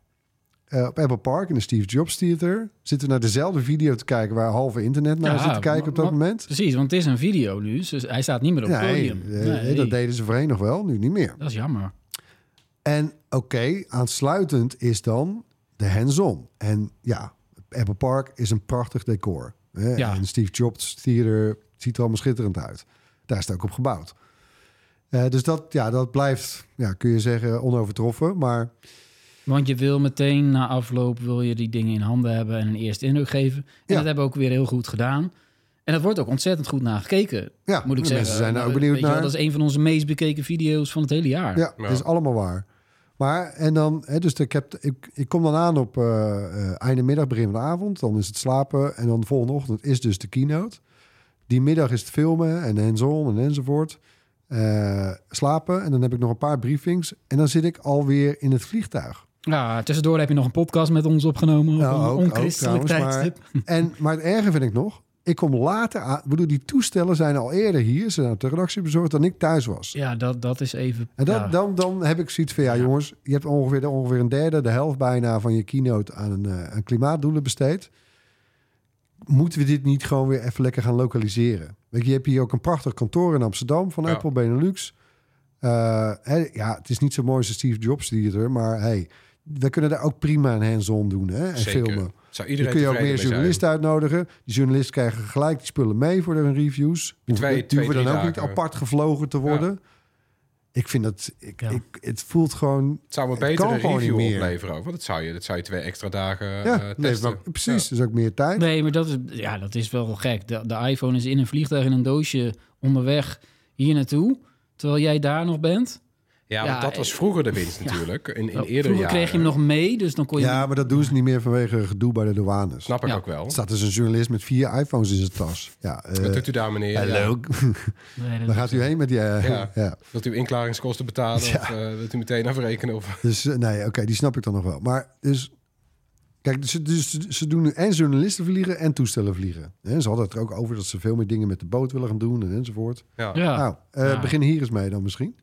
eh, op Apple Park in de Steve Jobs Theater. Zitten we naar dezelfde video te kijken waar halve internet naar Ja, zit te kijken op dat moment. Precies, want het is een video nu, dus hij staat niet meer op het Nee, podium. eh, Nee, dat deden ze voorheen nog wel, nu niet meer. dat is jammer. En oké, aansluitend is dan de hands-on. En ja, Apple Park is een prachtig decor. Hè? Ja. En Steve Jobs Theater ziet er allemaal schitterend uit. Daar is het ook op gebouwd. Eh, dus dat, ja, dat blijft, ja, kun je zeggen, onovertroffen. Maar Want je wil meteen na afloop wil je die dingen in handen hebben en een eerste indruk geven. En Ja. dat hebben we ook weer heel goed gedaan. En dat wordt ook ontzettend goed naar gekeken, ja, moet ik zeggen. mensen zijn er ook benieuwd wel, naar. Dat is een van onze meest bekeken video's van het hele jaar. Ja, Ja. dat is allemaal waar. Maar, en dan, hè, dus ik, heb, ik, ik kom dan aan op eh eh, einde middag, begin van de avond. Dan is het slapen. En dan de volgende ochtend is dus de keynote. Die middag is het filmen en hands-on en enzovoort. Eh, slapen. En dan heb ik nog een paar briefings. En dan zit ik alweer in het vliegtuig. Ja, tussendoor heb je nog een podcast met ons opgenomen op Ja, een ook- onchristelijk ook trouwens, tijdstip. En, maar het erge vind ik nog. Ik kom later aan. Ik bedoel, die toestellen zijn al eerder hier. Ze zijn op de redactie bezorgd dan ik thuis was. Ja, dat, dat is even... En dan, ja. dan, dan heb ik zoiets van, ja, Ja. jongens, je hebt ongeveer, ongeveer een derde, de helft bijna van je keynote aan, eh, aan klimaatdoelen besteed. Moeten we dit niet gewoon weer even lekker gaan lokaliseren? Weet je, je hebt hier ook een prachtig kantoor in Amsterdam van Ja. Apple Benelux. Eh, hè, ja, het is niet zo mooi als Steve Jobs Theater, maar hey, we kunnen daar ook prima een hands-on doen hè, en Zeker. filmen. Zou Dan iedereen kun je ook meer journalisten uitnodigen. Die journalisten krijgen gelijk die spullen mee voor hun reviews. Twee- die hoeven dan ook niet apart gevlogen te worden. Ik vind dat... Ik, Ja. ik, het voelt gewoon... Het zou betere kan gewoon review niet meer. opleveren. ook, Want dat zou je, dat zou je twee extra dagen Ja, eh, nee, testen. maar precies. Dus ook meer tijd. Nee, maar dat is, ja, dat is wel gek. De, de iPhone is in een vliegtuig in een doosje onderweg hier naartoe. Terwijl jij daar nog bent. Ja, Ja, want dat was eh, vroeger de winst natuurlijk. In, in Vroeger eerder jaren. kreeg je hem nog mee, dus dan kon je... Ja, maar dat doen ze niet meer vanwege gedoe bij de douanes. Snap ik Ja. ook wel. Er staat dus een journalist met vier iPhones in zijn tas. Ja, eh, Wat doet u daar, meneer? hallo. Ja. Nee, dat Waar gaat u heen met die... eh, Ja. ja. Wilt u inklaringskosten betalen? Ja. Of eh, wilt u meteen afrekenen? Of... Dus nee, oké, die snap ik dan nog wel. Maar dus... Kijk, dus, dus ze doen nu en journalisten vliegen en toestellen vliegen. En ze hadden het er ook over dat ze veel meer dingen met de boot willen gaan doen en enzovoort. Ja. Ja. Nou, eh, Ja. begin hier eens mee dan misschien.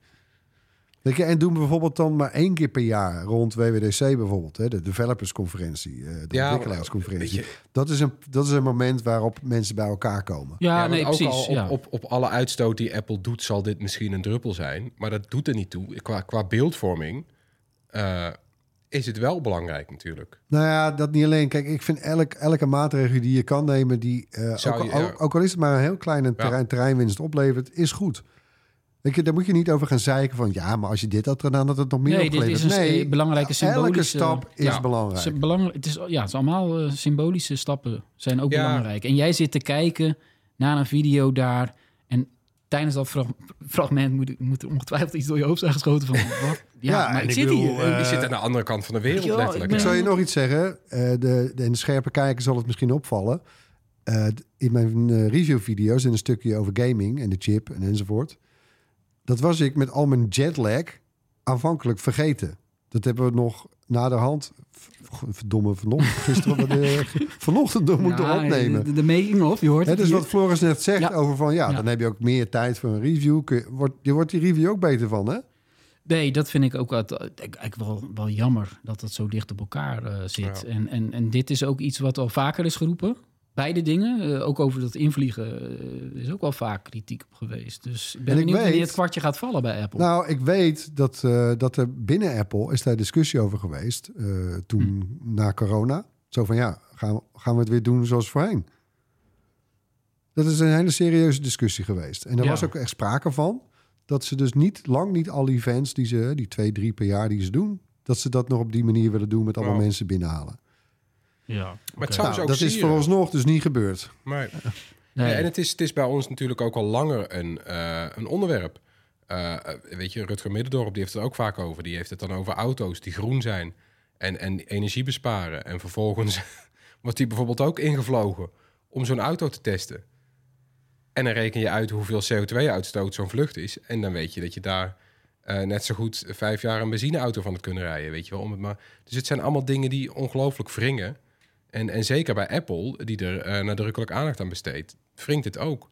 Weet je, en doen we bijvoorbeeld dan maar één keer per jaar rond WWDC bijvoorbeeld, hè, de developersconferentie, eh, de Ja, ontwikkelaarsconferentie. Dat is, een, dat is een moment waarop mensen bij elkaar komen. Ja, nee, ook precies. al op, ja. op, op alle uitstoot die Apple doet, zal dit misschien een druppel zijn. Maar dat doet er niet toe. Qua, qua beeldvorming eh, is het wel belangrijk natuurlijk. Nou ja, dat niet alleen. Kijk, ik vind elk, elke maatregel die je kan nemen, die eh, Zou ook, je- al- ja. ook, ook al is het maar een heel kleine terrein, terreinwinst oplevert, is goed. Weet je, daar moet je niet over gaan zeiken van ja, maar als je dit had gedaan, dat het nog meer Nee, dit is een nee, belangrijke symbolische... elke stap is ja, belangrijk. Ze- belangrijk- het, is, ja, het is allemaal eh, symbolische stappen zijn ook Ja. belangrijk. En jij zit te kijken naar een video daar... en tijdens dat fra- fragment moet, moet er ongetwijfeld iets door je hoofd zijn geschoten van... Wat? Ja, Ja, maar ik ik zit bedoel, hier. eh, die zit aan de andere kant van de wereld, ik letterlijk. ben- Ik zal je nog iets zeggen. Eh, de, de, en de scherpe kijker zal het misschien opvallen. Eh, in mijn eh, reviewvideo's in een stukje over gaming en de chip en enzovoort. Dat was ik met al mijn jetlag aanvankelijk vergeten. Dat hebben we nog naderhand, verdomme, vanochtend, gisteren, vanochtend moeten Ja, opnemen. De, de making of, je hoort het dus hier. wat Floris net zegt Ja. over van ja, Ja. dan heb je ook meer tijd voor een review. Kun je, wordt, je wordt die review ook beter van, hè? Nee, dat vind ik ook eigenlijk wel, wel jammer dat het zo dicht op elkaar eh, zit. En, en, en dit is ook iets wat al vaker is geroepen. Beide dingen, eh, ook over dat invliegen, eh, is ook wel vaak kritiek op geweest. Dus ik ben En ik benieuwd wanneer weet- het kwartje gaat vallen bij Apple. Nou, ik weet dat, eh, dat er binnen Apple is daar discussie over geweest eh, toen na corona. Zo van ja, gaan, gaan we het weer doen zoals voorheen? Dat is een hele serieuze discussie geweest. En er Ja. was ook echt sprake van dat ze dus niet lang niet alle events die ze, die twee, drie per jaar die ze doen, dat ze dat nog op die manier willen doen met allemaal Wow. mensen binnenhalen. Ja, Maar het oké. zou Nou, ook dat is sieren. vooralsnog dus niet gebeurd. Maar, Nee. En het is, het is bij ons natuurlijk ook al langer een, eh, een onderwerp. Eh, weet je, Rutger Middendorp die heeft het er ook vaak over. Die heeft het dan over auto's die groen zijn en, en energie besparen. En vervolgens wordt die bijvoorbeeld ook ingevlogen om zo'n auto te testen. En dan reken je uit hoeveel CO2-uitstoot zo'n vlucht is. En dan weet je dat je daar eh, net zo goed vijf jaar een benzineauto van had kunnen rijden. Weet je wel, om het maar... Dus het zijn allemaal dingen die ongelooflijk wringen. En, en zeker bij Apple, die er eh, nadrukkelijk aandacht aan besteedt, wringt het ook.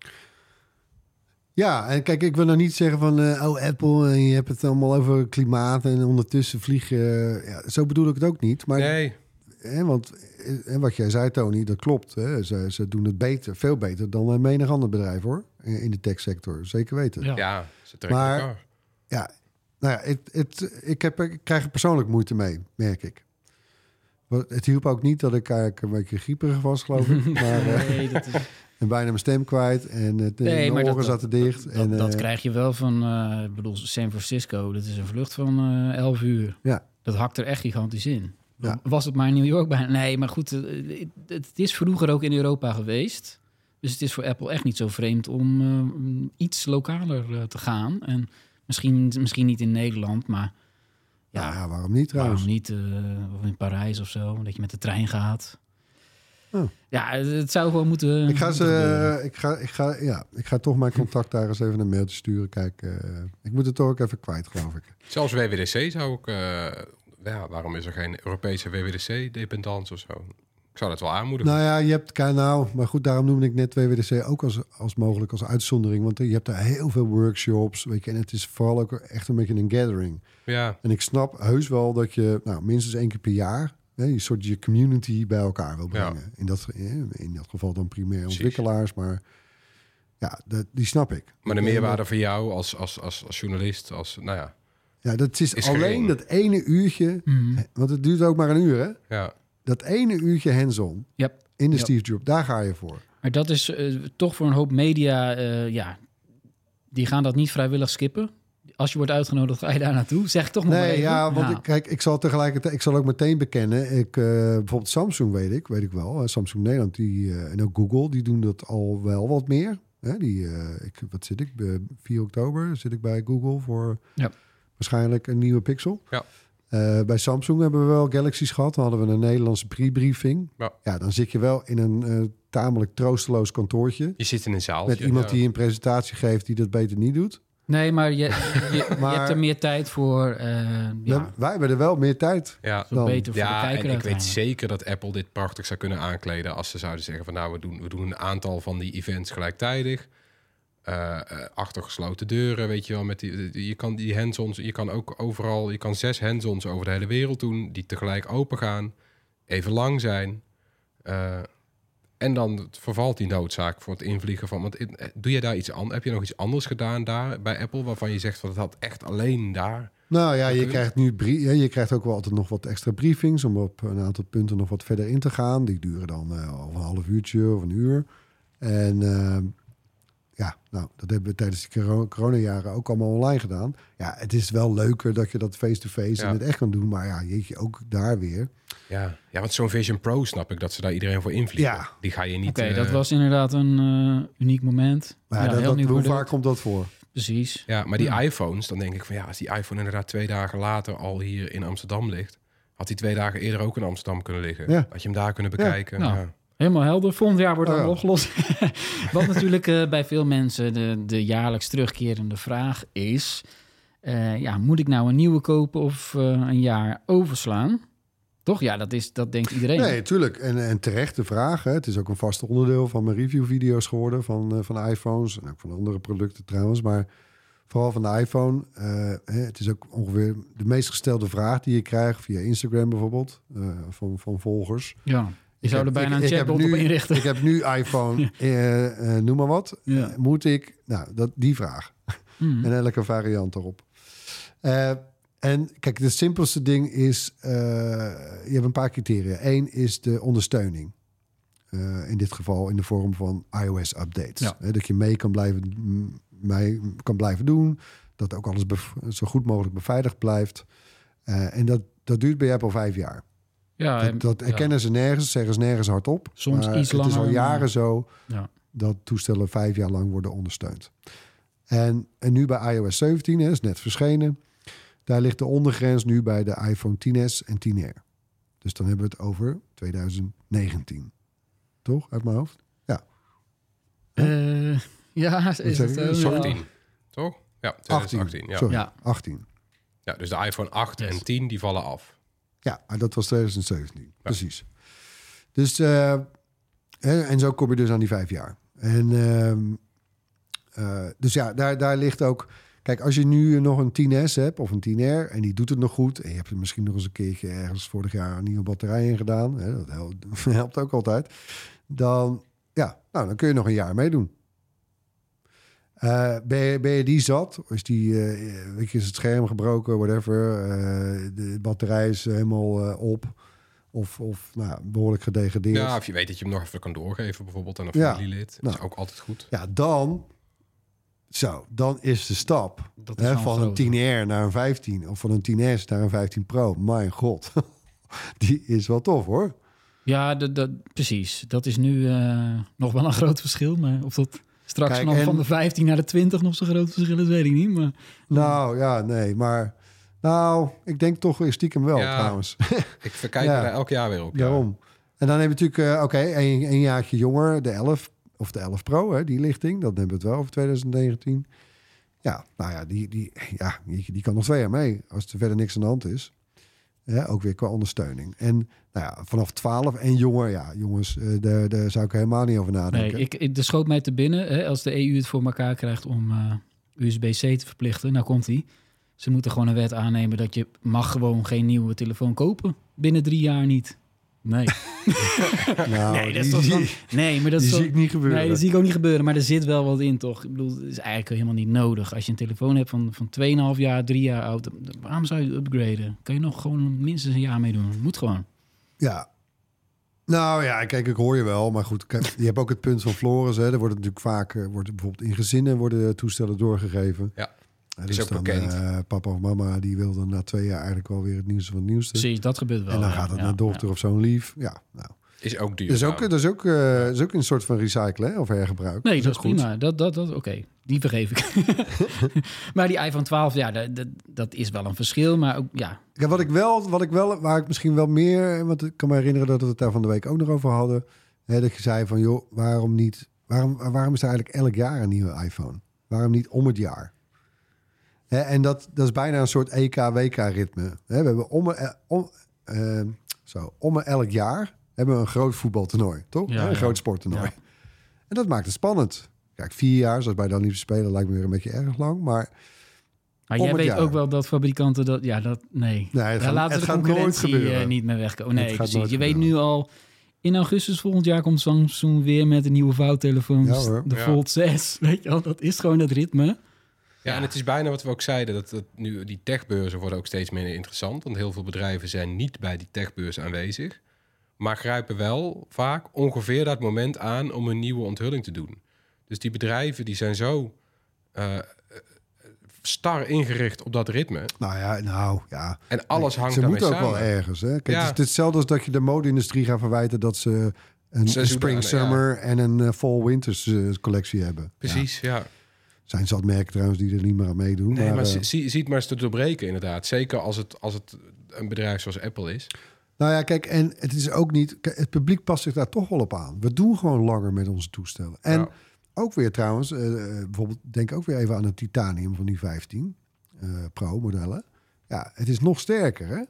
Ja, en kijk, ik wil nou niet zeggen van, eh, oh Apple, en je hebt het allemaal over klimaat en ondertussen vliegen. eh, ja, zo bedoel ik het ook niet. Maar Nee, Hè, want eh, en wat jij zei, Tony, dat klopt. Hè. Ze, ze doen het beter, veel beter dan een menig ander bedrijf hoor. In in de techsector, zeker weten. Ja, Ja. ja, ze trekken Maar- elkaar. nou ja, het, het, ik, heb, ik krijg er persoonlijk moeite mee, merk ik. Het hielp ook niet dat ik eigenlijk een beetje grieperig was, geloof ik. maar, eh, Nee, dat is, En bijna mijn stem kwijt. En Nee, maar oren dat- zaten dicht. Dat, en, dat eh, krijg je wel van, eh, ik bedoel, San Francisco. Dat is een vlucht van eh 11 uur. Ja. Dat hakt er echt gigantisch in. Ja. Was het maar New York bijna? Nee, maar goed, eh, het, het is vroeger ook in Europa geweest. Dus het is voor Apple echt niet zo vreemd om eh, iets lokaler eh, te gaan. En misschien, misschien niet in Nederland, maar ja, waarom niet trouwens? waarom niet? eh, of in Parijs of zo, dat je met de trein gaat. Oh. Ja, het, het zou gewoon moeten. Ik ga, ze, ik, ga, ik, ga, ja, ik ga toch mijn contact daar eens even een mailtje sturen. Kijk, eh, ik moet het toch ook even kwijt, geloof ik. Zelfs WWDC zou ik... eh, ja, waarom is er geen Europese WWDC-dependance of zo? Ik zou dat wel aanmoedigen. Nou ja, je hebt, kijk nou, maar goed, daarom noemde ik net WWDC ook als, als mogelijk als uitzondering. Want je hebt daar heel veel workshops, weet je. En het is vooral ook echt een beetje een gathering. Ja, En ik snap heus wel dat je nou, minstens één keer per jaar... Hè, je soort je community bij elkaar wil Ja. brengen. In, dat, in dat geval dan primair Precies. ontwikkelaars, maar ja, dat, die snap ik. maar de Ik, eh, meerwaarde voor jou als, als, als, als journalist, als... Nou ja, Ja, dat is, is alleen gering. dat ene uurtje, Mhm. want het duurt ook maar een uur, hè? ja. Dat ene uurtje hands-on Yep. in de. Steve Jobs, daar ga je voor. Maar dat is eh, toch voor een hoop media, eh, ja, die gaan dat niet vrijwillig skippen. Als je wordt uitgenodigd, ga je daar naartoe. Zeg ik toch nog maar Nee, even. ja, want Nou, ik, kijk, ik zal tegelijkertijd, ik zal ook meteen bekennen. Ik, eh, bijvoorbeeld Samsung weet ik, weet ik wel. eh, Samsung Nederland, die, eh, en ook Google, die doen dat al wel wat meer. Hè, die, eh, ik, wat zit ik? Eh, 4 oktober zit ik bij Google voor Ja. waarschijnlijk een nieuwe Pixel. Ja. Eh, bij Samsung hebben we wel Galaxies gehad. Dan hadden we een Nederlandse pre-briefing. Ja. ja, dan zit je wel in een eh, tamelijk troosteloos kantoortje. Je zit in een zaal. Met iemand die een presentatie geeft die dat beter niet doet. Nee, maar je, je, hebt er meer tijd voor. eh, Ja, wij hebben er wel meer tijd. Ja, zo dan- beter voor de ja kijker en ik weet zeker dat Apple dit prachtig zou kunnen aankleden... als ze zouden zeggen van nou, we doen, we doen een aantal van die events gelijktijdig... Eh, eh, achter gesloten deuren, weet je wel. Met die, die- je kan die hands-ons, je kan ook overal, je kan zes hands-ons over de hele wereld doen, die tegelijk open gaan, even lang zijn. Eh, en dan vervalt die noodzaak voor het invliegen van. Want eh, doe je daar iets aan? Heb je nog iets anders gedaan daar bij Apple waarvan je zegt van het had echt alleen daar? Nou ja, je krijgt nu je krijgt ook wel altijd nog wat extra briefings om op een aantal punten nog wat verder in te gaan. Die duren dan eh, al een half uurtje of een uur. En eh, ja, nou, dat hebben we tijdens coro- coronajaren ook allemaal online gedaan. Ja, het is wel leuker dat je dat face-to-face Ja. in het echt kan doen. Maar ja, jeetje, ook daar weer. Ja, ja want zo'n Vision Pro snap ik dat ze daar iedereen voor invliegen. Ja. Die ga je niet. Oké, eh, dat was inderdaad een eh, uniek moment. Maar ja, dat, heel dat, nieuw hoe vaak komt dat voor? Precies. Ja, maar die Ja. iPhones, dan denk ik van ja, als die iPhone inderdaad twee dagen later al hier in Amsterdam ligt, had die twee dagen eerder ook in Amsterdam kunnen liggen. Ja. Had je hem daar kunnen bekijken. Nou, Ja. Helemaal helder. Volgend jaar wordt Oh, dat ja. opgelost. Wat natuurlijk eh, bij veel mensen de, de jaarlijks terugkerende vraag is... eh, ja, moet ik nou een nieuwe kopen of eh, een jaar overslaan? Toch? Ja, dat, is, dat denkt iedereen. Nee, tuurlijk. En, en terecht de vraag. Hè. Het is ook een vast onderdeel van mijn reviewvideo's geworden van, eh, van iPhones. En ook van andere producten trouwens. Maar vooral van de iPhone. eh, hè, het is ook ongeveer de meest gestelde vraag die je krijgt via Instagram bijvoorbeeld. eh, van, van volgers. Ja, je zou er bijna ik- een chatbot op inrichten. Ik heb nu iPhone, noem maar wat. Ja. Moet ik? Nou, dat, die vraag. Mhm. En elke variant erop. En kijk, het simpelste ding is... eh, je hebt een paar criteria. Eén is de ondersteuning. Eh, in dit geval in de vorm van iOS-updates. Ja. Dat je mee kan blijven, mee kan blijven doen. Dat ook alles zo goed mogelijk beveiligd blijft. Eh, en dat, dat duurt bij Apple vijf jaar. ja, dat dat ja. erkennen ze nergens, zeggen ze nergens hardop. Soms Maar iets Het is al langer, jaren zo Ja. dat toestellen vijf jaar lang worden ondersteund. En, en nu bij iOS 17, hè, is net verschenen. Daar ligt de ondergrens nu bij de iPhone 10s en 10R. Dus dan hebben we het over 2019. Toch, uit mijn hoofd? Eh, ja, is het. Ja. 18, toch? Ja, 18. 2018. Ja. Sorry, Ja. 18. ja, dus de iPhone 8 Yes. en 10 die vallen af. Ja, dat was 2017. Precies. Dus, eh, hè, en zo kom je dus aan die vijf jaar. En ehm, eh, dus ja, daar, daar ligt ook... Kijk, als je nu nog een 10S hebt of een 10R en die doet het nog goed... en je hebt er misschien nog eens een keertje ergens vorig jaar een nieuwe batterij in gedaan... Hè, dat helpt, ook altijd... dan, ja, nou, dan kun je nog een jaar meedoen. Eh, ben, je, ben je die zat? Is, die, eh, weet je, is het scherm gebroken, whatever. eh, de batterij is helemaal op. Of, of nou, behoorlijk gedegradeerd. Ja, of je weet dat je hem nog even kan doorgeven, bijvoorbeeld aan een Ja. familielid. Dat Nou. is ook altijd goed. Ja, dan... Zo, dan is de stap Dat is hè, van groot, een 10R naar een 15. Of van een 10S naar een 15 Pro. Mijn god. Die is wel tof hoor. Ja, dat, dat, precies. Dat is nu eh, nog wel een groot verschil. Maar of dat straks Kijk, nog en- van de 15 naar de 20 nog zo'n groot verschil is, weet ik niet. Maar Nou ja, nee, maar... Nou, ik denk toch weer stiekem wel Ja. trouwens. Ik verkijk Ja. daar elk jaar weer op. Ja. Daarom. En dan heb je natuurlijk, eh, oké, een, een jaartje jonger, de 11 of de 11 Pro, hè, die lichting. Dat hebben we het wel over 2019. Ja, nou ja, die, die, ja, die, die kan nog twee jaar mee als er verder niks aan de hand is. Ja, ook weer qua ondersteuning. En nou ja, vanaf 12 en jonger, ja, jongens, eh, daar, daar zou ik helemaal niet over nee, nadenken. ik, ik, er schoot mij te binnen. Hè, als de EU het voor elkaar krijgt om eh, USB-C te verplichten, nou komt die. Ze moeten gewoon een wet aannemen dat je mag gewoon geen nieuwe telefoon kopen. Binnen drie jaar niet. Nee, nou, nee, dat is die, toch zie- van- nee maar dat die is zie toch- ik niet gebeuren. Nee, dat zie ik ook niet gebeuren. Maar er zit wel wat in, toch? Ik bedoel, het is eigenlijk helemaal niet nodig. Als je een telefoon hebt van, van 2,5 jaar, 3 jaar oud... waarom zou je het upgraden? Kan je nog gewoon minstens een jaar meedoen? Moet gewoon. Ja. Nou ja, kijk, ik hoor je wel. Maar goed, kijk, je hebt ook het punt van Floris. Hè. Er wordt natuurlijk vaak, eh, wordt bijvoorbeeld in gezinnen worden toestellen doorgegeven. Ja, Is ook dan, bekend. eh, papa of mama, die wil dan na twee jaar eigenlijk wel weer het nieuwste van het nieuwste. Precies, dat gebeurt wel. en dan ja. gaat het Ja, naar dochter ja. of zo'n lief. Ja, nou. Is ook duur. Dat is ook, dat is ook, eh, is ook een soort van recyclen hè, of hergebruik. Nee, dat is goed. prima. Dat, dat, dat, Oké, die vergeef ik. maar die iPhone 12, ja, dat, dat, dat is wel een verschil. Maar ook, ja, Ja, wat ik wel, wat ik wel, waar ik misschien wel meer, want ik kan me herinneren dat we het daar van de week ook nog over hadden. Hè, dat je zei van, joh, waarom niet, waarom, waarom is er eigenlijk elk jaar een nieuwe iPhone? Waarom niet om het jaar? Hè, en dat, dat is bijna een soort EK-WK-ritme. We hebben om, eh, om, eh, zo, om elk jaar hebben we een groot voetbaltoernooi, toch? Ja, een ja. groot sporttoernooi. Ja. En dat maakt het spannend. Kijk, vier jaar, zoals bij de Olympische Spelen, lijkt me weer een beetje erg lang. Maar maar jij weet jaar. ook wel dat fabrikanten dat, ja, dat, nee. Nee, Daar gaat- laten het de gaat nooit concurrentie gebeuren. eh, niet meer wegkomen. Het Nee, precies. Je weet nu al, in augustus volgend jaar komt Samsung weer met een nieuwe vouwtelefoon. Ja, de Ja. Fold 6. Weet je wel, dat is gewoon het ritme. Ja, en het is bijna wat we ook zeiden, dat, dat nu die techbeurzen worden ook steeds minder interessant. Want heel veel bedrijven zijn niet bij die techbeurs aanwezig. Maar grijpen wel vaak ongeveer dat moment aan om een nieuwe onthulling te doen. Dus die bedrijven die zijn zo eh, star ingericht op dat ritme. nou ja, nou ja. En alles hangt ze daarmee moeten ook samen. wel ergens. Hè? Kijk, Ja. het is het hetzelfde als dat je de mode-industrie gaat verwijten dat ze een, spring-summer en een eh, fall-winters eh, collectie hebben. Precies, ja. Ja. Zijn zat merken trouwens die er niet meer aan meedoen. Nee, maar, maar eh, zie, zie zie het maar eens te doorbreken inderdaad. Zeker als het, als het een bedrijf zoals Apple is. nou ja, kijk, en het is ook niet. kijk, het publiek past zich daar toch wel op aan. We doen gewoon langer met onze toestellen. En ook weer trouwens, eh, bijvoorbeeld, denk ook weer even aan het titanium van die 15 eh, Pro modellen. Ja, het is nog sterker, hè?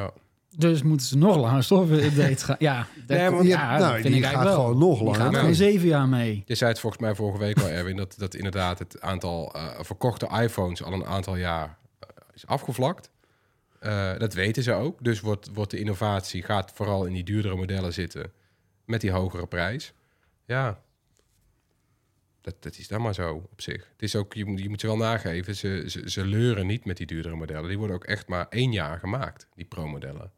Ja. Dus moeten ze nog langer software-updates gaan. Ja, dat, Nee, ja, nou, die ik gaat wel. gewoon nog Die langer gaat mee. gewoon zeven jaar mee. Je zei het volgens mij vorige week al, Erwin, dat, dat inderdaad het aantal eh, verkochte iPhones al een aantal jaar eh, is afgevlakt. Eh, dat weten ze ook. Dus wordt, wordt de innovatie gaat vooral in die duurdere modellen zitten met die hogere prijs. Ja, dat, dat is dan maar zo op zich. Het is ook, je, moet- je moet ze wel nageven, ze, ze, ze leuren niet met die duurdere modellen. Die worden ook echt maar één jaar gemaakt, die pro-modellen.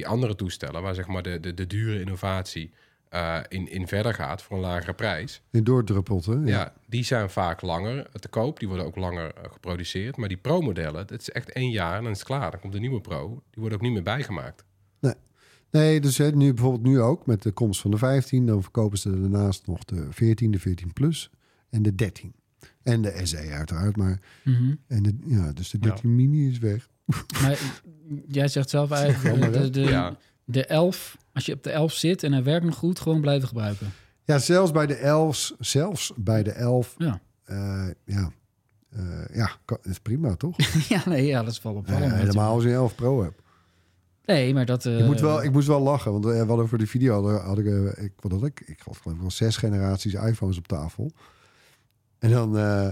Die andere toestellen, waar zeg maar de, de, de dure innovatie eh, in, in verder gaat voor een lagere prijs. In doordruppelt, hè? Ja. die zijn vaak langer te koop. Die worden ook langer eh, geproduceerd. Maar die Pro-modellen, dat is echt één jaar en dan is het klaar. Dan komt een nieuwe Pro. Die wordt ook niet meer bijgemaakt. Nee, dus hè, nu bijvoorbeeld nu ook met de komst van de 15, dan verkopen ze daarnaast nog de 14, de 14 Plus en de 13. En de SE uiteraard, maar Mhm. en de, ja, dus de 13 mini is weg. Maar jij zegt zelf eigenlijk, de, de, Ja. de 11, als je op de 11 zit en hij werkt nog goed, gewoon blijven gebruiken. Ja, zelfs bij de 11, zelfs bij de 11, Ja, eh, ja, eh, ja, kan- is prima toch? ja nee, ja, dat is wel Eh, opvallend. helemaal als je een 11 Pro hebt. Nee, maar dat... eh, ik, moet wel, ik moest wel lachen, want eh, we hadden voor de video hadden, had ik, eh, ik, wat had ik, ik geloof geloof ik wel zes generaties iPhones op tafel. En dan eh,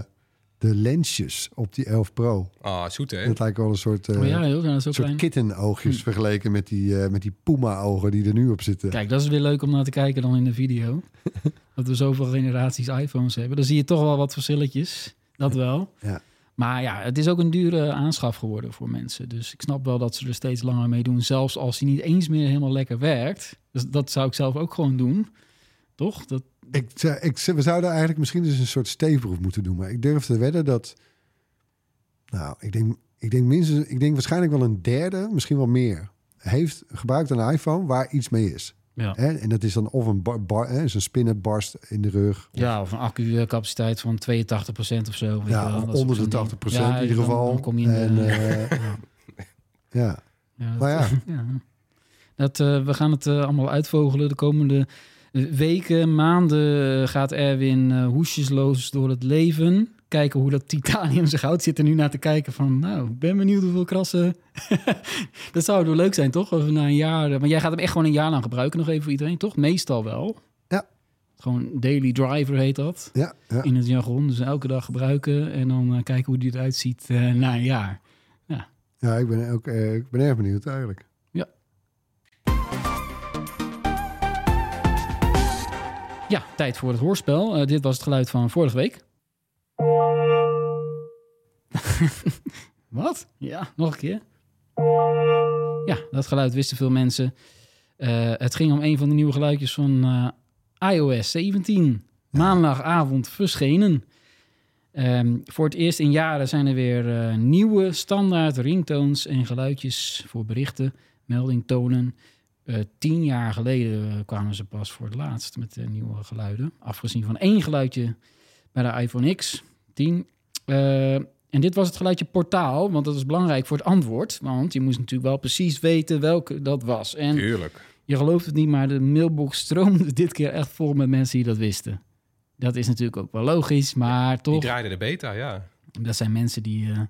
de lensjes op die 11 Pro. Ah, zoet hè? Het lijkt wel een soort, eh Oh ja, dat is zo een soort klein. kittenoogjes Hm. vergeleken met die, eh, met die Puma-ogen die er nu op zitten. Kijk, dat is weer leuk om naar te kijken dan in de video. dat we zoveel generaties iPhones hebben. Dan zie je toch wel wat verschilletjes. Dat wel. Ja. Maar ja, het is ook een dure aanschaf geworden voor mensen. Dus ik snap wel dat ze er steeds langer mee doen. Zelfs als hij niet eens meer helemaal lekker werkt. Dus dat zou ik zelf ook gewoon doen. Toch? Dat, Ik, ik, we zouden eigenlijk misschien dus een soort steefproef moeten doen. Maar ik durf te wedden dat... Nou, ik denk, ik denk minstens... Ik denk waarschijnlijk wel een derde, misschien wel meer... heeft gebruikt een iPhone waar iets mee is. ja. Hè? En dat is dan of een, bar, bar, hè, zo'n spinnen barst in de rug. ja, of een accu-capaciteit van 82% of zo. Ja, wel. Onder de ding. 80 Ja, in ieder dan- geval. Dan kom je in de- en, eh, ja. ja. Ja, dat, Maar ja. ja. Dat, eh, we gaan het eh, allemaal uitvogelen. De komende weken, maanden eh, gaat Erwin eh, hoesjesloos door het leven. Kijken hoe dat titanium zich houdt. Zit er nu naar te kijken van, nou, ik ben benieuwd hoeveel krassen... dat zou wel leuk zijn, toch? We na een jaar... Maar jij gaat hem echt gewoon een jaar lang gebruiken nog even voor iedereen, toch? Meestal wel. Ja. Gewoon daily driver heet dat. Ja, ja. In het jargon. Dus elke dag gebruiken en dan eh, kijken hoe die eruit ziet eh, na een jaar. ja ik, ben ook, eh, ik ben erg benieuwd eigenlijk. Ja, tijd voor het hoorspel. Eh, dit was het geluid van vorige week. Wat? Ja, nog een keer. Ja, dat geluid wisten veel mensen. Eh, het ging om een van de nieuwe geluidjes van eh, iOS 17. Maandagavond verschenen. Ehm, voor het eerst in jaren zijn er weer nieuwe standaard ringtones en geluidjes voor berichten, meldingtonen. Eh, tien jaar geleden kwamen ze pas voor het laatst met de nieuwe geluiden. Afgezien van één geluidje bij de iPhone X 10. Eh, en dit was het geluidje portaal, want dat is belangrijk voor het antwoord. Want je moest natuurlijk wel precies weten welke dat was. En Tuurlijk. je gelooft het niet, maar de mailbox stroomde dit keer echt vol met mensen die dat wisten. Dat is natuurlijk ook wel logisch, maar Die toch, draaide de beta, ja. dat zijn mensen die, eh,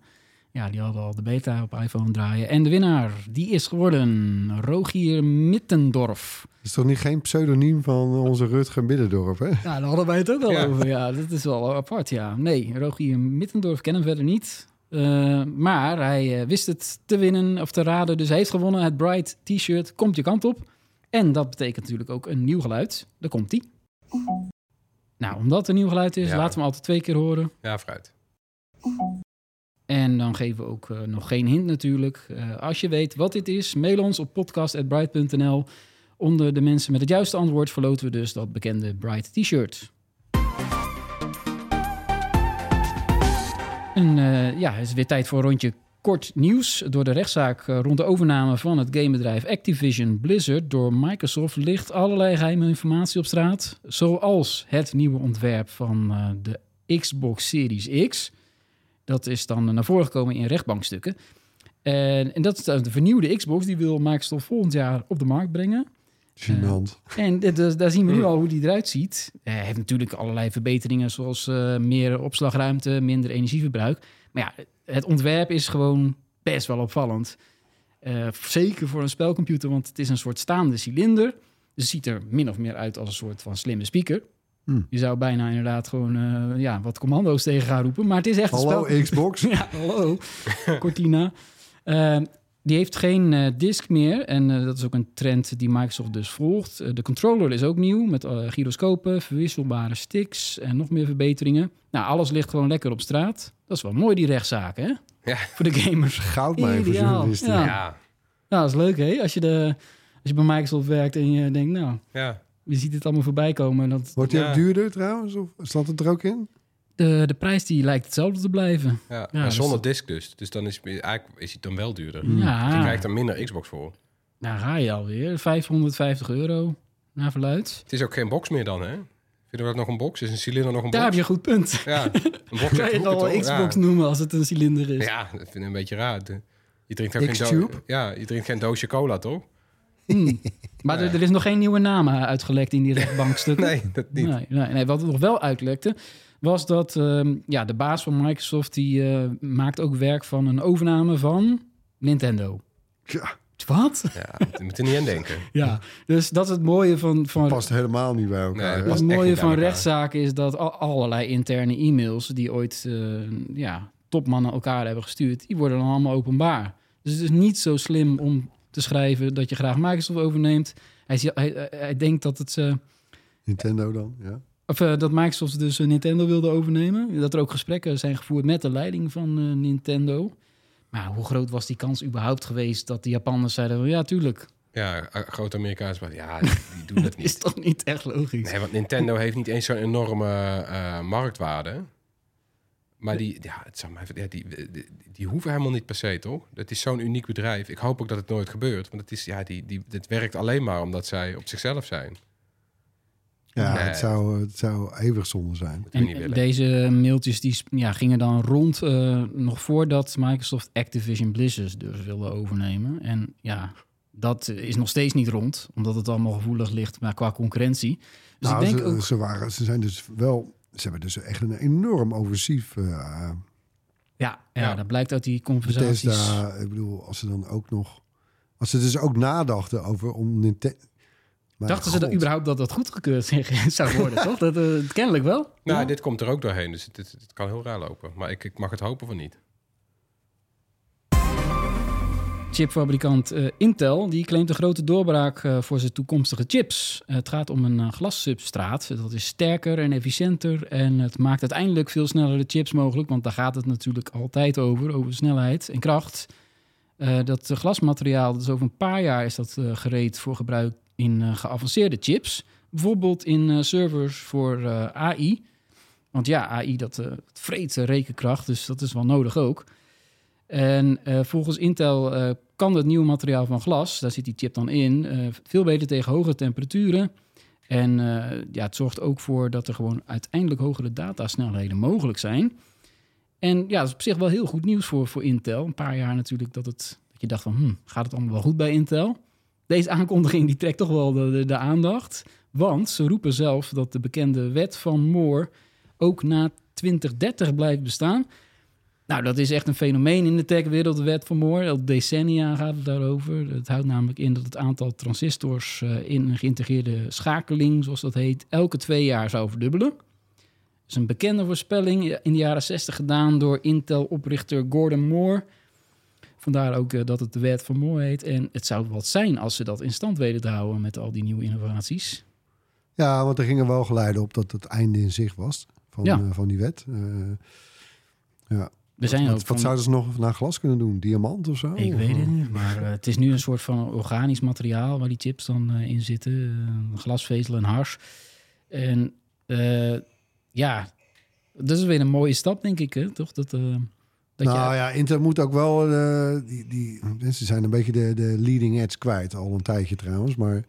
ja, die hadden al de beta op iPhone draaien. En de winnaar, die is geworden Rogier Mittendorf. Dat is toch niet geen pseudoniem van onze Rutger Middendorp, hè? Ja, daar hadden wij het ook al Ja. over. Ja, dat is wel apart, ja. Nee, Rogier Mittendorf kennen hem verder niet. Eh, maar hij eh, wist het te winnen of te raden. Dus hij heeft gewonnen. Het Bright T-shirt komt je kant op. En dat betekent natuurlijk ook een nieuw geluid. Daar komt die. Nou, omdat het een nieuw geluid is, Ja. laten we hem altijd twee keer horen. Ja, fruit. En dan geven we ook eh, nog geen hint natuurlijk. Eh, als je weet wat dit is, mail ons op podcast.bright.nl. Onder de mensen met het juiste antwoord verloten we dus dat bekende Bright T-shirt. En eh, ja, het is weer tijd voor een rondje kort nieuws. Door de rechtszaak rond de overname van het gamebedrijf Activision Blizzard door Microsoft ligt allerlei geheime informatie op straat. Zoals het nieuwe ontwerp van de Xbox Series X. Dat is dan naar voren gekomen in rechtbankstukken. En, en dat is de vernieuwde Xbox. Die wil Microsoft volgend jaar op de markt brengen. Gênant. En dit- dus daar zien we nu al hoe die eruit ziet. Eh, Hij heeft natuurlijk allerlei verbeteringen, zoals eh, meer opslagruimte, minder energieverbruik. Maar ja, het ontwerp is gewoon best wel opvallend. Eh, zeker voor een spelcomputer, want het is een soort staande cilinder. Dus het ziet er min of meer uit als een soort van slimme speaker. Hmm. Je zou bijna inderdaad gewoon eh, ja, wat commando's tegen gaan roepen. Maar het is echt een Hallo spel. Xbox. Ja, hallo. Cortina. Eh, die heeft geen eh disk meer. En eh, dat is ook een trend die Microsoft dus volgt. De controller is ook nieuw met eh, gyroscopen, verwisselbare sticks en nog meer verbeteringen. Nou, alles ligt gewoon lekker op straat. Dat is wel mooi, die rechtszaken, hè? Ja. Voor de gamers. Goudmijn voor journalisten. Ja. Ja. Nou, dat is leuk, hè? Als je, de, als je bij Microsoft werkt en je denkt, nou, ja. Je ziet het allemaal voorbij komen. en Dat, Wordt die Ja. ook duurder trouwens? Of staat het er ook in? de, de prijs die lijkt hetzelfde te blijven. ja. Ja, maar dus zonder disc dus. Dus dan is, eigenlijk is hij dan wel duurder. Hmm. Ja, Je krijgt er minder Xbox voor. nou ga je alweer. 550 euro naar verluid. Het is ook geen box meer dan, hè? Vinden we dat nog een box? Is een cilinder nog een Daar heb box? je een goed punt. Ja, een box Kan je het al toch? Xbox Ja. noemen als het een cilinder is? Ja, dat vind ik een beetje raar. Je drinkt ook geen, do- ja, je drinkt geen doosje cola, toch? Hmm. Maar er, er is nog geen nieuwe naam eh, uitgelekt in die rechtbankstukken. Nee, dat niet. Nee, nee, nee. Wat er nog wel uitlekte, was dat ehm, ja, de baas van Microsoft... die eh, maakt ook werk van een overname van Nintendo. Ja, Wat? Ja, je moet er niet aan denken. Ja, dus dat is het mooie van... van past helemaal niet bij elkaar. Nee, het mooie van rechtszaken is dat al- allerlei interne e-mails... die ooit eh, ja, topmannen elkaar hebben gestuurd... die worden dan allemaal openbaar. Dus het is niet zo slim om te schrijven dat je graag Microsoft overneemt. Hij, zie- hij, hij, denkt dat het... eh, Nintendo dan, ja. Of eh, dat Microsoft dus eh, Nintendo wilde overnemen. Dat er ook gesprekken zijn gevoerd met de leiding van eh, Nintendo. Maar hoe groot was die kans überhaupt geweest dat de Japanners zeiden... van, ja, tuurlijk, Ja, grote Amerikaanse, maar ja, die, die doen dat is niet. toch niet echt logisch? Nee, want Nintendo heeft niet eens zo'n enorme eh, marktwaarde. Maar die, ja, het zou mij, ja, die, die, die hoeven helemaal niet per se, toch? Het is zo'n uniek bedrijf. Ik hoop ook dat het nooit gebeurt. Want het, is, ja, die, die, het werkt alleen maar omdat zij op zichzelf zijn. Ja, Nee. het, zou, het zou eeuwig zonde zijn. Dat En deze mailtjes die ja, gingen dan rond eh, nog voordat Microsoft Activision Blizzard dus wilde overnemen. En ja, dat is nog steeds niet rond, omdat het allemaal gevoelig ligt maar qua concurrentie. Dus nou, ik denk ze, ook... ze, waren, ze zijn dus wel... Ze hebben dus echt een enorm offensief... eh Ja, ja, Ja. dat blijkt uit die conversaties. Bethesda, ik bedoel, als ze dan ook nog... Als ze dus ook nadachten over om Nintendo... Dachten ze dat überhaupt dat dat goedgekeurd zou worden, toch? Dat, eh, kennelijk wel. Nou, dit komt er ook doorheen, dus het, het, het kan heel raar lopen. Maar ik, ik mag het hopen van niet. Chipfabrikant eh, Intel die claimt een grote doorbraak eh, voor zijn toekomstige chips. Eh, het gaat om een glassubstraat. Dat is sterker en efficiënter en het maakt uiteindelijk veel snellere chips mogelijk. Want daar gaat het natuurlijk altijd over, over snelheid en kracht. Dat glasmateriaal, dus over een paar jaar is dat gereed voor gebruik in geavanceerde chips. Bijvoorbeeld in servers voor AI. Want ja, AI dat vreet rekenkracht, dus dat is wel nodig ook. En eh, volgens Intel eh, kan het nieuwe materiaal van glas, daar zit die chip dan in, eh, veel beter tegen hoge temperaturen. En ja, het zorgt ook voor dat er gewoon uiteindelijk hogere datasnelheden mogelijk zijn. En ja, dat is op zich wel heel goed nieuws voor, voor Intel. Een paar jaar natuurlijk dat, het, dat je dacht van, hm, gaat het allemaal wel goed bij Intel? Deze aankondiging die trekt toch wel de, de aandacht. Want ze roepen zelf dat de bekende wet van Moore ook na 2030 blijft bestaan. Nou, dat is echt een fenomeen in de techwereld, de wet van Moore. Al decennia gaat het daarover. Het houdt namelijk in dat het aantal transistors eh, in een geïntegreerde schakeling, zoals dat heet, elke twee jaar zou verdubbelen. Dat is een bekende voorspelling in de jaren 60 gedaan door Intel-oprichter Gordon Moore. Vandaar ook eh, dat het de wet van Moore heet. En het zou wat zijn als ze dat in stand weten te houden met al die nieuwe innovaties. Ja, want er gingen wel geluiden op dat het einde in zicht was van, Ja. eh, van die wet. Ja. Er zijn wat, ook wat van- zouden ze nog naar glas kunnen doen? Diamant of zo? Ik Of, weet het niet, maar eh, het is nu een soort van organisch materiaal waar die chips dan eh, in zitten. glasvezel en hars. En eh, ja, dat is weer een mooie stap, denk ik, hè? toch? Dat, dat nou je, ja, Intel moet ook wel... die, die, ze zijn een beetje de, de leading edge kwijt. Al een tijdje trouwens. Maar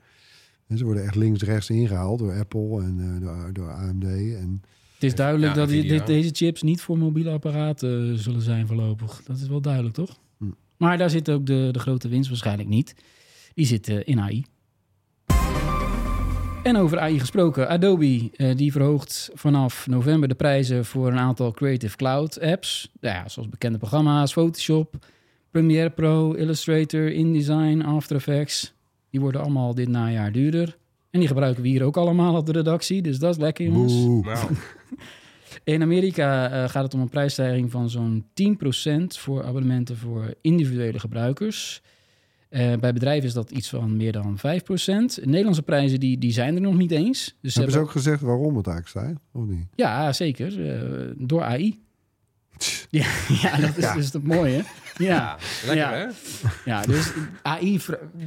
ze worden echt links-rechts ingehaald door Apple en door, door AMD. En, het is duidelijk Ja, dat die- dit, deze chips niet voor mobiele apparaten eh, zullen zijn voorlopig. Dat is wel duidelijk, toch? Hm. Maar daar zit ook de, de grote winst waarschijnlijk niet. Die zit eh, in AI. En over AI gesproken, Adobe eh, die verhoogt vanaf november de prijzen voor een aantal Creative Cloud apps. Nou Ja, zoals bekende programma's, Photoshop, Premiere Pro, Illustrator, InDesign, After Effects. Die worden allemaal dit najaar duurder. En die gebruiken we hier ook allemaal op de redactie, dus dat is lekker jongens. Boe. In Amerika eh, gaat het om een prijsstijging van zo'n 10% voor abonnementen voor individuele gebruikers. Eh, bij bedrijven is dat iets van meer dan 5%. Nederlandse prijzen die, die zijn er nog niet eens. Dus Hebben ze ook gezegd waarom het eigenlijk staat? Of niet? Ja, zeker. eh, door AI. Ja, ja, dat is Ja. dus het mooie. Ja, lekker Ja. hè? ja, dus AI,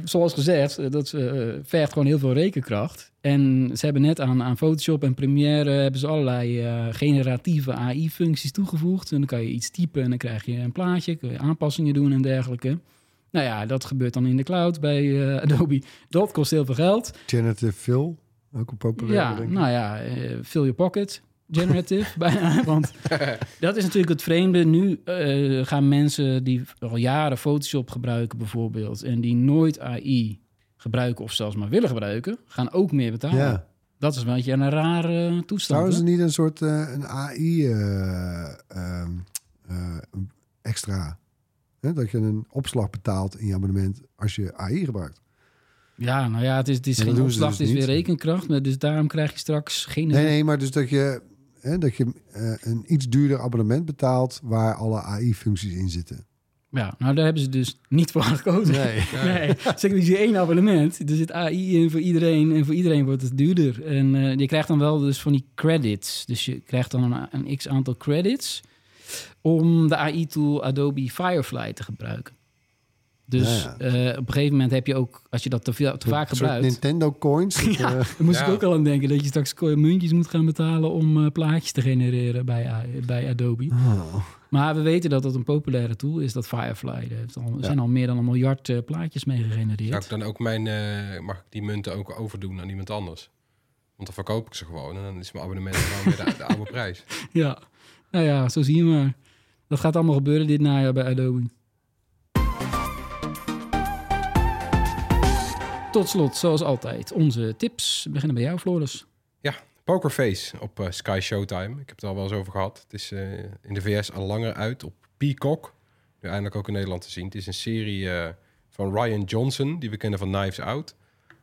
zoals gezegd, eh, dat eh, vergt gewoon heel veel rekenkracht. En ze hebben net aan, aan Photoshop en Premiere hebben ze allerlei eh, generatieve AI-functies toegevoegd. En dan kan je iets typen en dan krijg je een plaatje, kun je aanpassingen doen en dergelijke. Nou ja, dat gebeurt dan in de cloud bij eh, Adobe. Dat kost heel veel geld. Generative Fill, ook een populair. Ja, denk ik. nou ja, eh, fill your pocket. Generative, bijna. Want dat is natuurlijk het vreemde. Nu eh, gaan mensen die al jaren Photoshop gebruiken bijvoorbeeld... en die nooit AI gebruiken of zelfs maar willen gebruiken... gaan ook meer betalen. ja. Dat is een beetje een rare toestand. Zouden ze niet een soort eh, een AI eh, ehm, eh, extra? Hè? Dat je een opslag betaalt in je abonnement als je AI gebruikt. Ja, nou ja, het is, het is geen opslag, dus het is weer rekenkracht. maar Dus daarom krijg je straks geen... Nee, nee, maar dus dat je, hè, dat je eh, een iets duurder abonnement betaalt waar alle AI-functies in zitten. Ja, nou daar hebben ze dus niet voor gekozen. Nee. Nee, maar, je één abonnement. Er zit AI in voor iedereen en voor iedereen wordt het duurder. En eh, je krijgt dan wel dus van die credits. Dus je krijgt dan een, een x aantal credits om de AI-tool Adobe Firefly te gebruiken. Dus Ja, eh, op een gegeven moment heb je ook, als je dat te, veel, te vaak gebruikt... Nintendo coins. dat, Ja, eh, daar moest Ja. ik ook al aan denken. Dat je straks muntjes moet gaan betalen om eh, plaatjes te genereren bij, bij Adobe. oh. Maar we weten dat dat een populaire tool is, dat Firefly. Er zijn al meer dan een miljard eh, plaatjes mee Zou gegenereerd. ik dan ook mijn, eh, mag ik die munten ook overdoen aan iemand anders? Want dan verkoop ik ze gewoon en dan is mijn abonnement gewoon weer de, de oude prijs. Ja, nou ja, zo zie je maar. Dat gaat allemaal gebeuren dit najaar bij Adobe. Tot slot, zoals altijd, onze tips. We beginnen bij jou, Floris. Pokerface op eh, Sky Showtime. Ik heb het al wel eens over gehad. Het is eh, in de VS al langer uit op Peacock. Nu eindelijk ook in Nederland te zien. Het is een serie eh, van Ryan Johnson, die we kennen van Knives Out.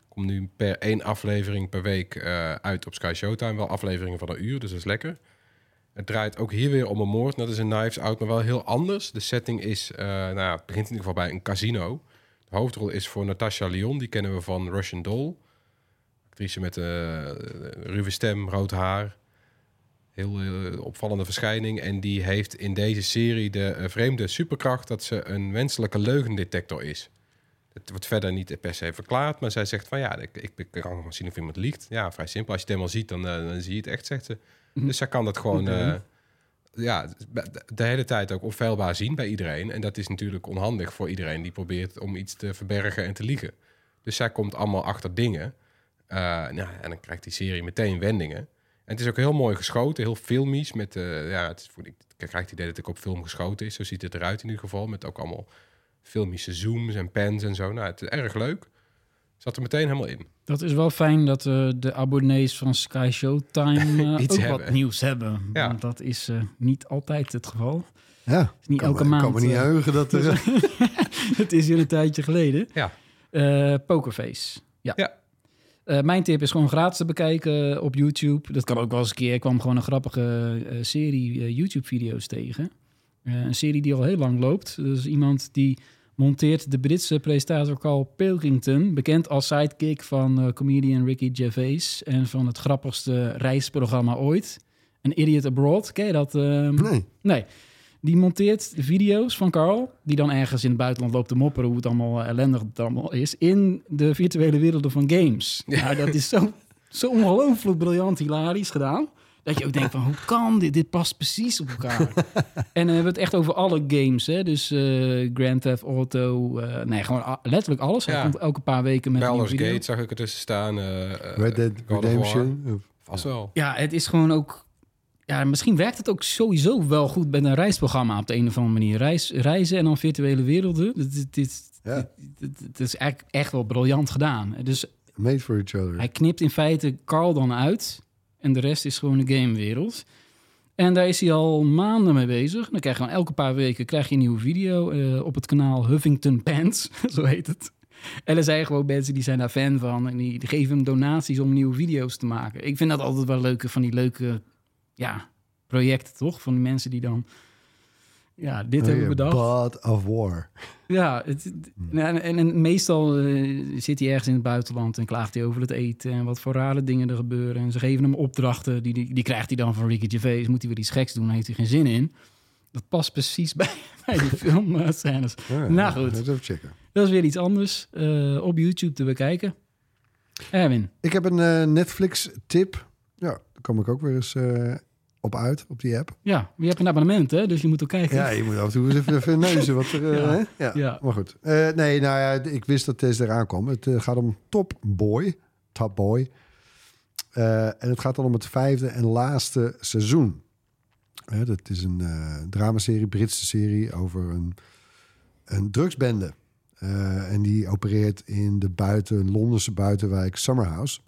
Komt nu per één aflevering per week uit op Sky Showtime. Wel afleveringen van een uur, dus dat is lekker. Het draait ook hier weer om een moord. Dat is een Knives Out, maar wel heel anders. De setting is, nou, ja, begint in ieder geval bij een casino. Hoofdrol is voor Natasha Lyon, die kennen we van Russian Doll. Actrice met een ruwe stem, rood haar. Heel eh, opvallende verschijning. En die heeft in deze serie de eh, vreemde superkracht dat ze een wenselijke leugendetector is. Het wordt verder niet per se verklaard, maar zij zegt van ja, ik, ik, ik kan gewoon zien of iemand liegt. Ja, vrij simpel. Als je het helemaal ziet, dan, eh, dan zie je het echt, zegt ze. Mhm. Dus zij kan dat gewoon eh, ja, de- hele tijd ook onfeilbaar zien bij iedereen. En dat is natuurlijk onhandig voor iedereen die probeert om iets te verbergen en te liegen. Dus zij komt allemaal achter dingen. Eh, nou, en dan krijgt die serie meteen wendingen. En het is ook heel mooi geschoten, heel filmisch. Met, eh, ja, het is, ik krijg het idee dat ik op film geschoten is. Zo ziet het eruit in ieder geval. Met ook allemaal filmische zooms en pens en zo. Nou, het is erg leuk. Zat er meteen helemaal in. Dat is wel fijn dat eh, de abonnees van Sky Showtime eh, Iets ook hebben. wat nieuws hebben. Ja. Want dat is eh, niet altijd het geval. Ja, is niet kan elke me, maand. kan me niet heugen dat er... het is weer een tijdje geleden. Ja. Eh, Pokerface. Ja. Ja. Eh, mijn tip is gewoon gratis te bekijken op YouTube. Dat kan ook wel eens een keer. Ik kwam gewoon een grappige eh, serie eh, YouTube-video's tegen. Eh, een serie die al heel lang loopt. Dus iemand die monteert de Britse presentator Carl Pilkington... bekend als sidekick van eh, comedian Ricky Gervais... en van het grappigste reisprogramma ooit. Een Idiot Abroad. Ken je dat? ehm? Nee. Nee. Die monteert de video's van Carl, die dan ergens in het buitenland loopt te mopperen hoe het allemaal ellendig het allemaal is, in de virtuele werelden van games. Nou, dat is zo, zo ongelooflijk briljant, hilarisch gedaan. Dat je ook denkt van, hoe kan dit? Dit past precies op elkaar. en dan hebben we het echt over alle games, hè. Dus eh, Grand Theft Auto, eh, nee, gewoon letterlijk alles. Hij Ja. komt elke paar weken met een nieuwe Baldur's. Gate zag ik ertussen staan. eh, Red Dead. Redemption. Vast wel. Ja, het is gewoon ook. Ja, misschien werkt het ook sowieso wel goed met een reisprogramma op de een of andere manier. Reis, reizen en dan virtuele werelden. Dit, dit, Ja. dit is eigenlijk echt wel briljant gedaan. Dus Made for each other. hij knipt in feite Carl dan uit. En de rest is gewoon de gamewereld. En daar is hij al maanden mee bezig. Dan krijg je gewoon elke paar weken krijg je een nieuwe video eh, op het kanaal Huffington Pants, zo heet het. En er zijn gewoon mensen die zijn daar fan van en die, die geven hem donaties om nieuwe video's te maken. Ik vind dat altijd wel leuke van die leuke ja, projecten, toch? Van die mensen die dan ja, dit Oh, hebben ja, bedacht. God of War. Ja, het, nou, en, en meestal eh, zit hij ergens in het buitenland en klaagt hij over het eten en wat voor rare dingen er gebeuren. En ze geven hem opdrachten, die, die, die krijgt hij dan van Ricky Gervais. Moet hij weer iets geks doen, daar heeft hij geen zin in. Dat past precies bij, bij die filmscènes. Ja, Nou, goed. Dat even checken. Dat is weer iets anders eh, op YouTube te bekijken. Erwin, Ik heb een eh, Netflix-tip. Ja, daar kom ik ook weer eens op uit, op die app. ja, je hebt een abonnement, hè? Dus je moet ook kijken. Ja, je moet af en toe even, even neuzen wat er... eh, Ja. hè? ja. Ja. Maar goed. Eh, nee, nou ja, ik wist dat deze eraan kwam. Het eh, gaat om Top Boy. Top Boy. Eh, en het gaat dan om het vijfde en laatste seizoen. Dat is een eh dramaserie, Britse serie over een, een drugsbende. Eh, en die opereert in de buiten, Londense buitenwijk Summerhouse.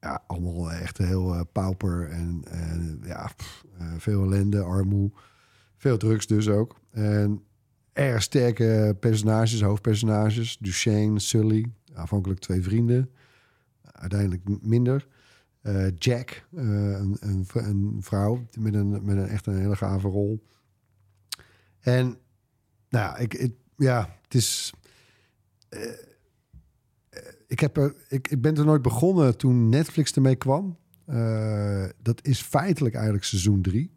Ja, allemaal echt heel eh, pauper en, ja, eh, veel ellende, armoe. Veel drugs dus ook. En erg sterke personages, hoofdpersonages. Duchesne, Sully, aanvankelijk twee vrienden. Uiteindelijk minder. Eh, Jack, een, een, een vrouw met een, met een echt een hele gave rol. En nou ja, ik, ik- ja, het is. Ik, heb er, ik, ik ben er nooit begonnen toen Netflix ermee kwam. Eh, dat is feitelijk eigenlijk seizoen drie.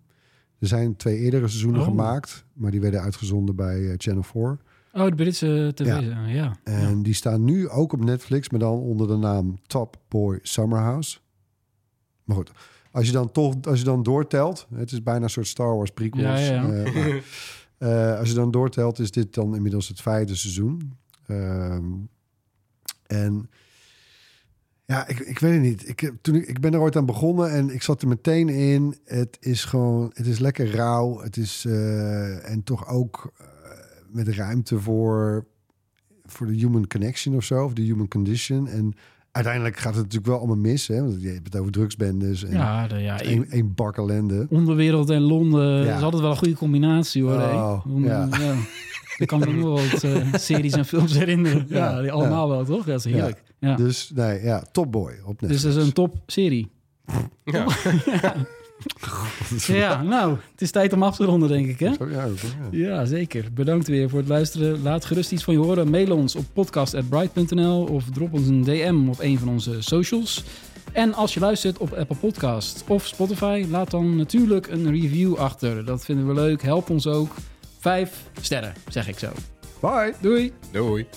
Er zijn twee eerdere seizoenen Oh. gemaakt, maar die werden uitgezonden bij eh, Channel 4. Oh, de Britse tv. Ja. Ja. ja. En die staan nu ook op Netflix, maar dan onder de naam Top Boy Summer House. Maar goed, als je dan toch, als je dan doortelt, het is bijna een soort Star Wars prequels. Ja, ja, eh, maar, eh, als je dan doortelt, is dit dan inmiddels het vijfde seizoen. Ehm, en ja, ik, ik weet het niet. Ik, toen ik, ik ben er ooit aan begonnen en ik zat er meteen in. Het is gewoon, het is lekker rauw. Het is eh, en toch ook eh, met ruimte voor, voor de human connection of zo, of de human condition. En uiteindelijk gaat het natuurlijk wel allemaal mis, hè? Want je hebt het over drugsbendes en Ja, de, ja, één één bak ellende. Onderwereld en Londen Ja. is altijd wel een goede combinatie hoor. Oh, Om- ja. Ik kan me nog wel wat eh, series en films herinneren. Ja, Ja, die allemaal wel, toch? Dat is heerlijk. Ja. Dus nee, ja, Top Boy op Dus Netflix. dat is een topserie. Ja. Ja, nou, het is tijd om af te ronden, denk ik, hè? Ja, zeker. Bedankt weer voor het luisteren. Laat gerust iets van je horen. Mail ons op podcast.bright.nl of drop ons een DM op een van onze socials. En als je luistert op Apple Podcast of Spotify, laat dan natuurlijk een review achter. Dat vinden we leuk. Help ons ook. Vijf sterren, zeg ik zo. Bye! Doei! Doei.